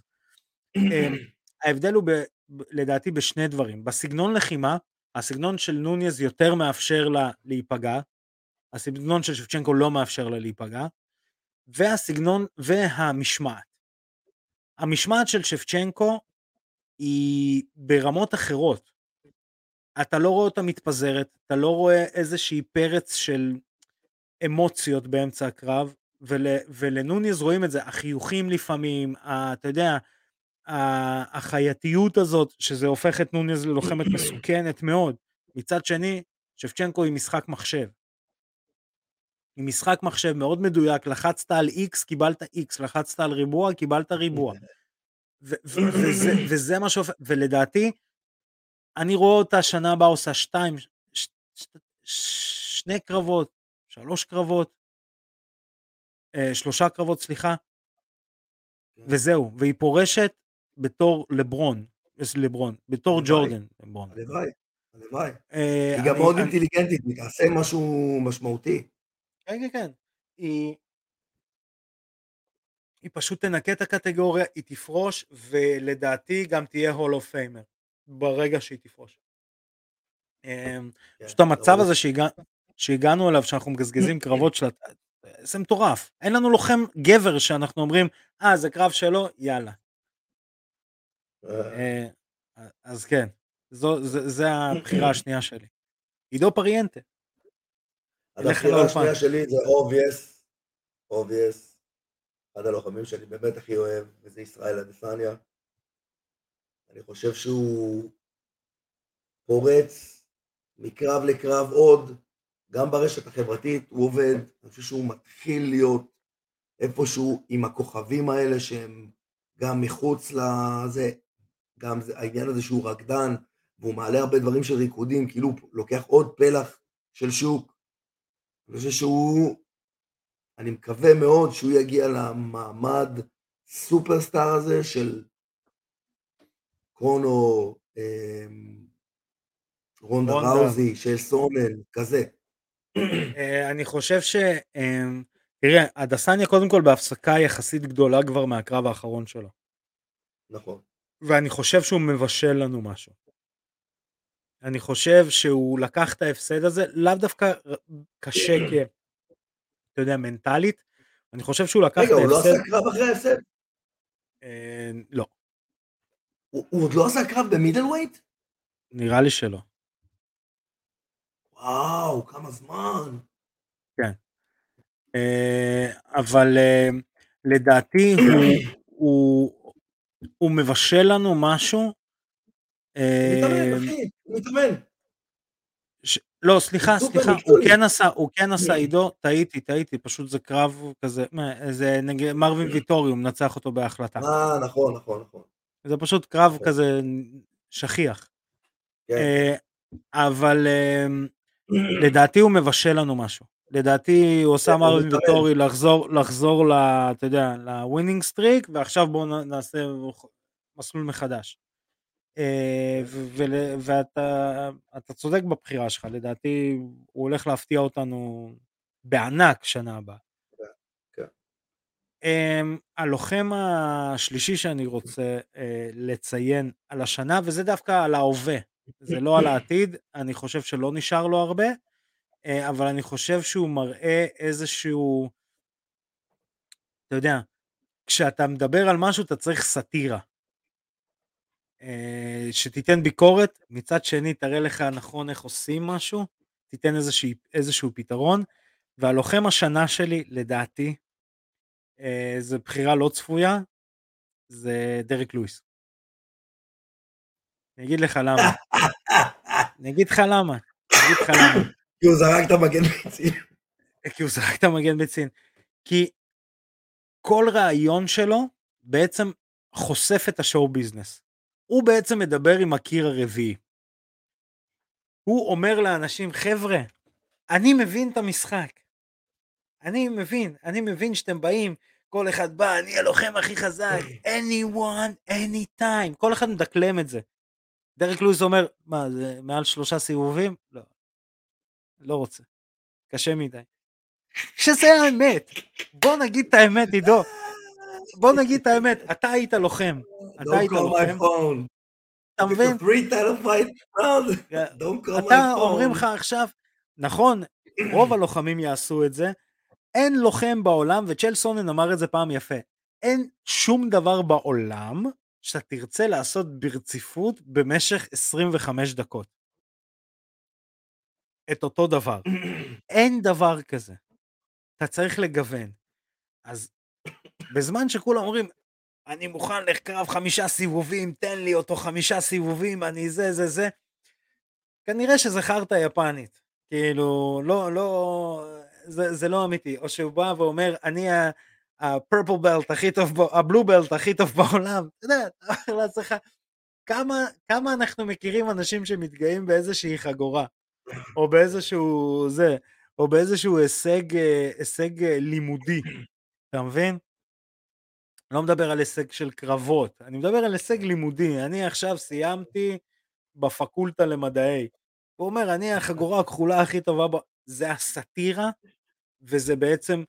אמ, ההבדל הוא ב, ב, לדעתי בשני דברים. בסגנון לחימה, הסגנון של נוניז יותר מאפשר לה להיפגע, הסגנון של שבצ'נקו לא מאפשר לה להיפגע, והסגנון והמשמעת. המשמעת של שבצ'נקו היא ברמות אחרות. אתה לא רואה אותה מתפזרת, אתה לא רואה איזושהי פרץ של אמוציות באמצע הקרב, ול, ולנוניז רואים את זה, החיוכים לפעמים, ה, אתה יודע, החייתיות הזאת, שזה הופך את נוניז ללוחמת מסוכנת מאוד. מצד שני, שבצ'נקו היא משחק מחשב. היא משחק מחשב מאוד מדויק, לחצת על X, קיבלת X, לחצת על ריבוע, קיבלת ריבוע. ו- ו- וזה, וזה מה שהופך, ולדעתי, אני רואה אותה שנה הבאה עושה שתיים, ש- ש- ש- שני קרבות, שלוש קרבות, אה, שלושה קרבות, סליחה, וזהו, והיא פורשת בתור לברון, יש לברון, בתור. ג'ורדן, לברון. הלוואי, הלוואי. אה, היא גם מאוד אינטליגנטית, היא תעשה משהו משמעותי. כן, כן, כן. היא... היא פשוט תנקה את הקטגוריה, היא תפרוש, ולדעתי גם תהיה Hall of Famer, ברגע שהיא תפרוש. אמ, כן, פשוט המצב. הזה שהגע... שהגענו אליו, שאנחנו מגזגזים קרבות שלה, זה מטורף. אין לנו לוחם גבר שאנחנו אומרים, אה, זה קרב שלו, יאללה. אה, אה, אז כן, זו, זה, הבחירה [CLEARS THROAT] השנייה שלי. עידו פריאנטה. הבחירה לאולפן. השנייה שלי זה obvious, obvious, אחד הלוחמים שאני באמת הכי אוהב, וזה ישראל אדסניה. אני חושב שהוא פורץ מקרב לקרב עוד, גם ברשת החברתית הוא עובד, אני חושב שהוא מתחיל להיות איפשהו עם הכוכבים האלה שהם גם מחוץ לזה, גם זה, העניין הזה שהוא רקדן, והוא מעלה הרבה דברים של ריקודים, כאילו הוא לוקח עוד פלח של שוק. אני חושב שהוא, אני מקווה מאוד שהוא יגיע למעמד סופרסטאר הזה של קרונו, אמ, רונדה. ראוזי, של סורמן, כזה. אה, אני חושב ש... אמ, תראה, הדסניה קודם כל בהפסקה יחסית גדולה כבר מהקרב האחרון שלו. נכון. ואני חושב שהוא מבשל לנו משהו. אני חושב שהוא לקח את ההפסד הזה, לאו דווקא קשה כ... אתה יודע, מנטלית, אני חושב שהוא לקח את רגע, הוא לא ההפסד... עשה קרב אחרי ההפסד? אה, לא, הוא הוא עוד לא עשה קרב במידל ווייט? נראה לי שלא. וואו, כמה זמן. אה, אבל אה, לדעתי [COUGHS] הוא, הוא, הוא מבשל לנו משהו. אה, מתאמן, אחי, מתאמן. ש... לא, סליחה, סליחה, הוא. כן עשה, הוא כן עשה עידו, טעיתי, טעיתי, פשוט זה קרב כזה, זה נגד מרווין ויטורי, הוא מנצח אותו בהחלטה. אה, נכון, נכון, נכון. זה פשוט קרב נכון. כזה שכיח. כן. אה, אבל אה, [CLEARS THROAT] לדעתי הוא מבשל לנו משהו. לדעתי הוא עושה מרוויטורי לחזור, לחזור ל... אתה יודע, ל winning streak, ועכשיו בואו נעשה מסלול מחדש. אה, ואתה צודק בבחירה שלך, לדעתי הוא הולך להפתיע אותנו בענק שנה הבאה. אמ, הלוחם השלישי שאני רוצה אה, לציין על השנה, וזה דווקא על ההווה, זה לא על העתיד, אני חושב שלא נשאר לו הרבה, אה, אבל אני חושב שהוא מראה איזשהו, אתה יודע, כשאתה מדבר על משהו אתה צריך סאטירה. אה, שתיתן ביקורת, מצד שני תראה לך נכון איך עושים משהו, תיתן איזשהו, איזשהו פתרון, והלוחם השנה שלי, לדעתי, אה, זו בחירה לא צפויה, זה דרק לואיס. אני אגיד לך למה. אני אגיד לך למה. אני אגיד לך למה. כי הוא זרק את המגן ביצין. כי הוא זרק את המגן ביצין. כי כל רעיון שלו בעצם חושף את השואו ביזנס. הוא בעצם מדבר עם הקיר הרביעי. הוא אומר לאנשים, חבר'ה, אני מבין את המשחק. אני מבין, אני מבין שאתם באים, כל אחד בא, אני הלוחם הכי חזק, anyone, anytime, כל אחד מדקלם את זה. דרק לואיס אומר, מה, זה מעל שלושה סיבובים? לא. לא רוצה. קשה מדי. שזה האמת. בוא נגיד את האמת, עידו. בוא נגיד את האמת, אתה היית לוחם. אתה היית לוחם. אתה מבין? כן. אתה אומרים לך עכשיו, נכון, רוב הלוחמים יעשו את זה, אין לוחם בעולם, וצ'ל סונן אמר את זה פעם יפה, אין שום דבר בעולם שאתה תרצה לעשות ברציפות במשך 25 דקות. את אותו דבר. [CLEARS THROAT] אין דבר כזה. אתה צריך לגוון. אז בזמן שכולם אומרים, אני מוכן לקרב חמישה סיבובים, תן לי אותו חמישה סיבובים, אני זה, זה, זה, כנראה שזה חרטא יפנית. כאילו, לא, לא, זה, זה לא אמיתי. או שהוא בא ואומר, אני הפרפל בלט הכי טוב, הבלו בלט הכי טוב בעולם, אתה יודע, אתה אומר לעצמך, כמה, כמה אנחנו מכירים אנשים שמתגאים באיזושהי חגורה, או באיזשהו זה, או באיזשהו הישג, הישג לימודי, אתה מבין? לא מדבר על הישג של קרבות, אני מדבר על הישג לימודי, אני עכשיו סיימתי בפקולטה למדעי, הוא אומר, אני החגורה הכחולה הכי טובה, ב... זה הסאטירה, וזה בעצם,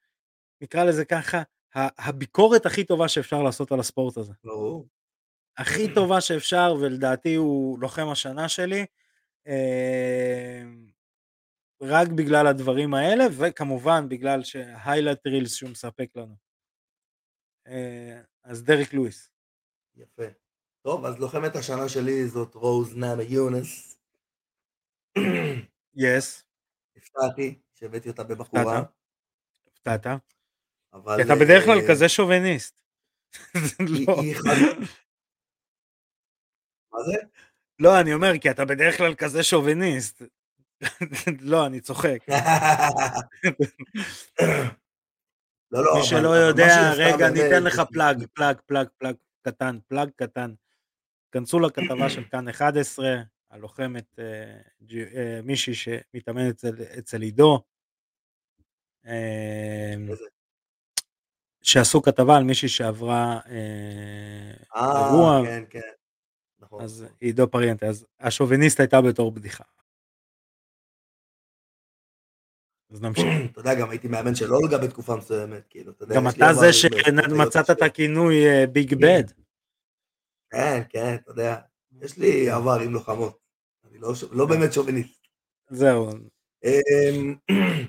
נקרא לזה ככה, הביקורת הכי טובה שאפשר לעשות על הספורט הזה. ברור. הכי טובה שאפשר, ולדעתי הוא לוחם השנה שלי, אה, רק בגלל הדברים האלה, וכמובן בגלל שהיילייט רילס שהוא מספק לנו. אה, אז דריק לואיס. יפה. טוב, אז לוחמת השנה שלי זאת רוז נאמה יונס. יס. הפתעתי שהבאתי אותה בבחורה. הפתעת. אבל... אתה בדרך כלל אה, כזה שוביניסט. [LAUGHS] לא. מה זה? לא, אני אומר, כי אתה בדרך כלל כזה שוביניסט. [LAUGHS] לא, אני צוחק. [COUGHS] לא, לא, מי שלא יודע, רגע, ניתן לך plug, plug, plug, plug קטן, plug קטן. כנסו לכתבה של כאן 11, הלוחמת אה, אה, מישהי שמתאמנת אצל עידו. שעשו כתבה על מישהי שעברה אה, אירוע. כן, כן. נכון. אז נכון. עידו פריאנטה, אז השוביניסט הייתה בתור בדיחה. אז נמשיך. [CLEARS THROAT] אתה יודע, גם הייתי מאמן של אולגה בתקופה מסוימת, כאילו, אתה יודע, גם אתה זה שמצאת את הכינוי ביג אה, בד. כן, כן, אתה יודע, יש לי עבר עם לוחמות, אני לא, לא באמת שוביניסט. זהו. אמ, [CLEARS THROAT]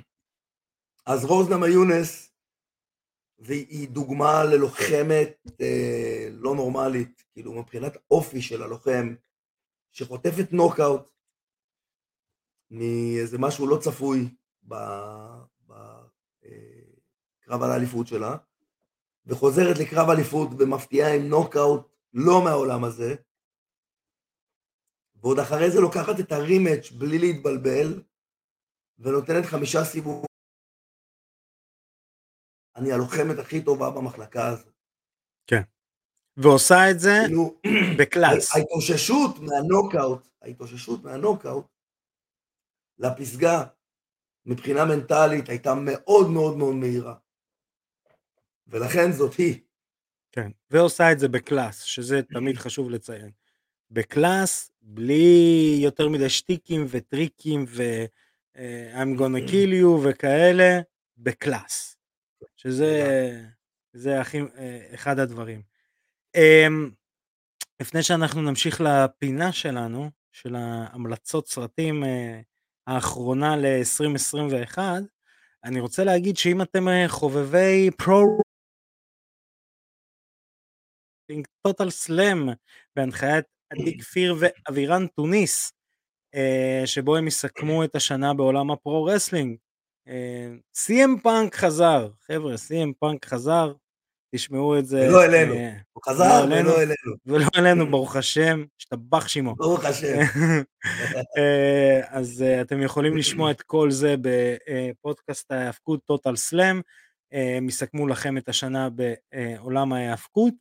אז רוזנמה יונס, והיא דוגמה ללוחמת אה, לא נורמלית, כאילו מבחינת אופי של הלוחם, שחוטפת נוקאוט מאיזה משהו לא צפוי בקרב אה, על האליפות שלה, וחוזרת לקרב אליפות ומפתיעה עם נוקאוט לא מהעולם הזה, ועוד אחרי זה לוקחת את הרימץ' בלי להתבלבל, ונותנת חמישה סיבובים אני הלוחמת הכי טובה במחלקה הזאת. כן. ועושה את זה כאילו, ב class. ההתאוששות מהנוקאוט, ההתאוששות מהנוקאוט, לפסגה, מבחינה מנטלית, הייתה מאוד מאוד מאוד מהירה. ולכן זאת היא. כן, ועושה את זה ב class, שזה תמיד חשוב לציין. ב class, בלי יותר מדי שטיקים וטריקים ו- uh, I'm gonna kill you וכאלה, ב class. שזה זה הכי, uh, אחד הדברים. Um, לפני שאנחנו נמשיך לפינה שלנו, של ההמלצות סרטים uh, האחרונה ל-2021, אני רוצה להגיד שאם אתם חובבי פרו טוטל סלאם בהנחיית עדי כפיר ואבירן טוניס, אה, שבו הם יסכמו את השנה בעולם ה pro-wrestling. סי.אם אה, פאנק חזר, חבר'ה, סי.אם פאנק חזר, תשמעו את זה. ולא אלינו, אה, הוא חזר לא ולא אלינו. ולא אלינו, ברוך השם, השתבח שמו. ברוך השם. [LAUGHS] אז אתם יכולים לשמוע את כל זה בפודקאסט ההאבקות Total Slam, הם יסכמו לכם את השנה בעולם ההאבקות.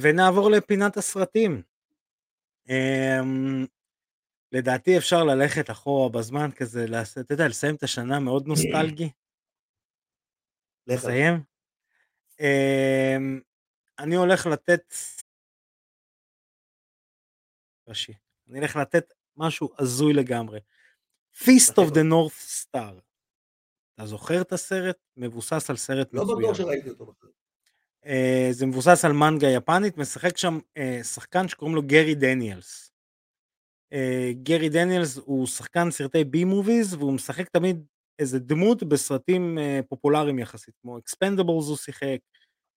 ונעבור לפינת הסרטים. אמ, לדעתי אפשר ללכת אחורה בזמן כזה, אתה יודע, לסיים את השנה מאוד נוסטלגי. לסיים? אמ, אני הולך לתת... ראשי. אני הולך לתת משהו הזוי לגמרי. Feast of the North Star. אתה זוכר את הסרט? מבוסס על סרט מצוין. לא בטוח שראיתי אותו אה, זה מבוסס על מנגה יפנית, משחק שם uh, שחקן שקוראים לו גרי דניאלס. Uh, גרי דניאלס הוא שחקן סרטי בי מוביז והוא משחק תמיד איזה דמות בסרטים uh, פופולריים יחסית, כמו אקספנדבלס הוא שיחק,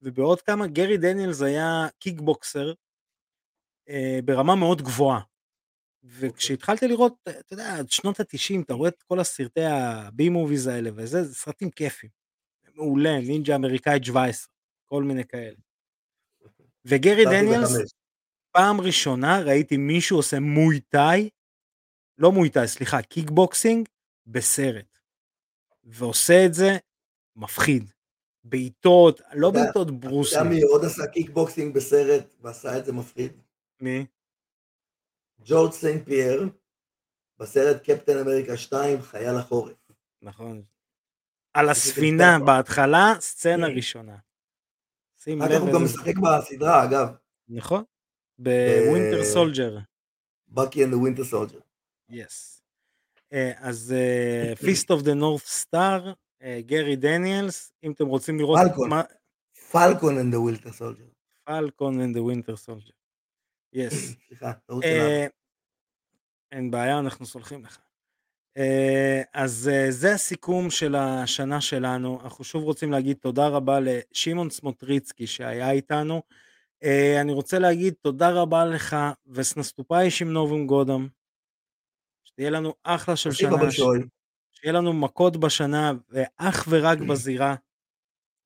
ובעוד כמה, גרי דניאלס היה קיקבוקסר uh, ברמה מאוד גבוהה. וכשהתחלתי לראות, אתה יודע, עד שנות התשעים, אתה רואה את כל הסרטי הבי מוביז האלה, וזה, זה סרטים כיפים. מעולה, נינג'ה אמריקאית 17. כל מיני כאלה. וגרי דניאלס, פעם ראשונה ראיתי מישהו עושה מויטאי, לא מויטאי, סליחה, קיקבוקסינג, בסרט. ועושה את זה מפחיד. בעיטות, לא בעיטות ברוסים. אתה יודע מי עוד עשה קיקבוקסינג בסרט ועשה את זה מפחיד? מי? ג'ורג' סנט פייר, בסרט קפטן אמריקה 2, חייל החורף. נכון. על הספינה בהתחלה, סצנה ראשונה. שים לב. הוא גם משחק בסדרה, אגב. נכון, בווינטר סולג'ר. בקי אנד ווינטר סולג'ר. יס. אז Fist of the North Star, גרי דניאלס, אם אתם רוצים לראות... Falcon. Falcon and Winter Soldier. Falcon and Winter Soldier. Yes. סליחה, טעות שלנו. אין בעיה, אנחנו סולחים לך. אה, אז אה, זה הסיכום של השנה שלנו. אנחנו שוב רוצים להגיד תודה רבה לשמעון סמוטריצקי שהיה איתנו. אה, אני רוצה להגיד תודה רבה לך וסנסטופאי שמנובום גודם. שתהיה לנו אחלה של שנה. שיהיה לנו מכות בשנה ואך ורק בזירה.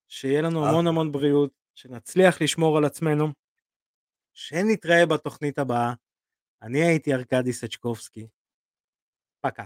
שיהיה לנו המון המון בריאות, שנצליח לשמור על עצמנו. שנתראה בתוכנית הבאה. אני הייתי ארכדי סצ'קובסקי. פקה.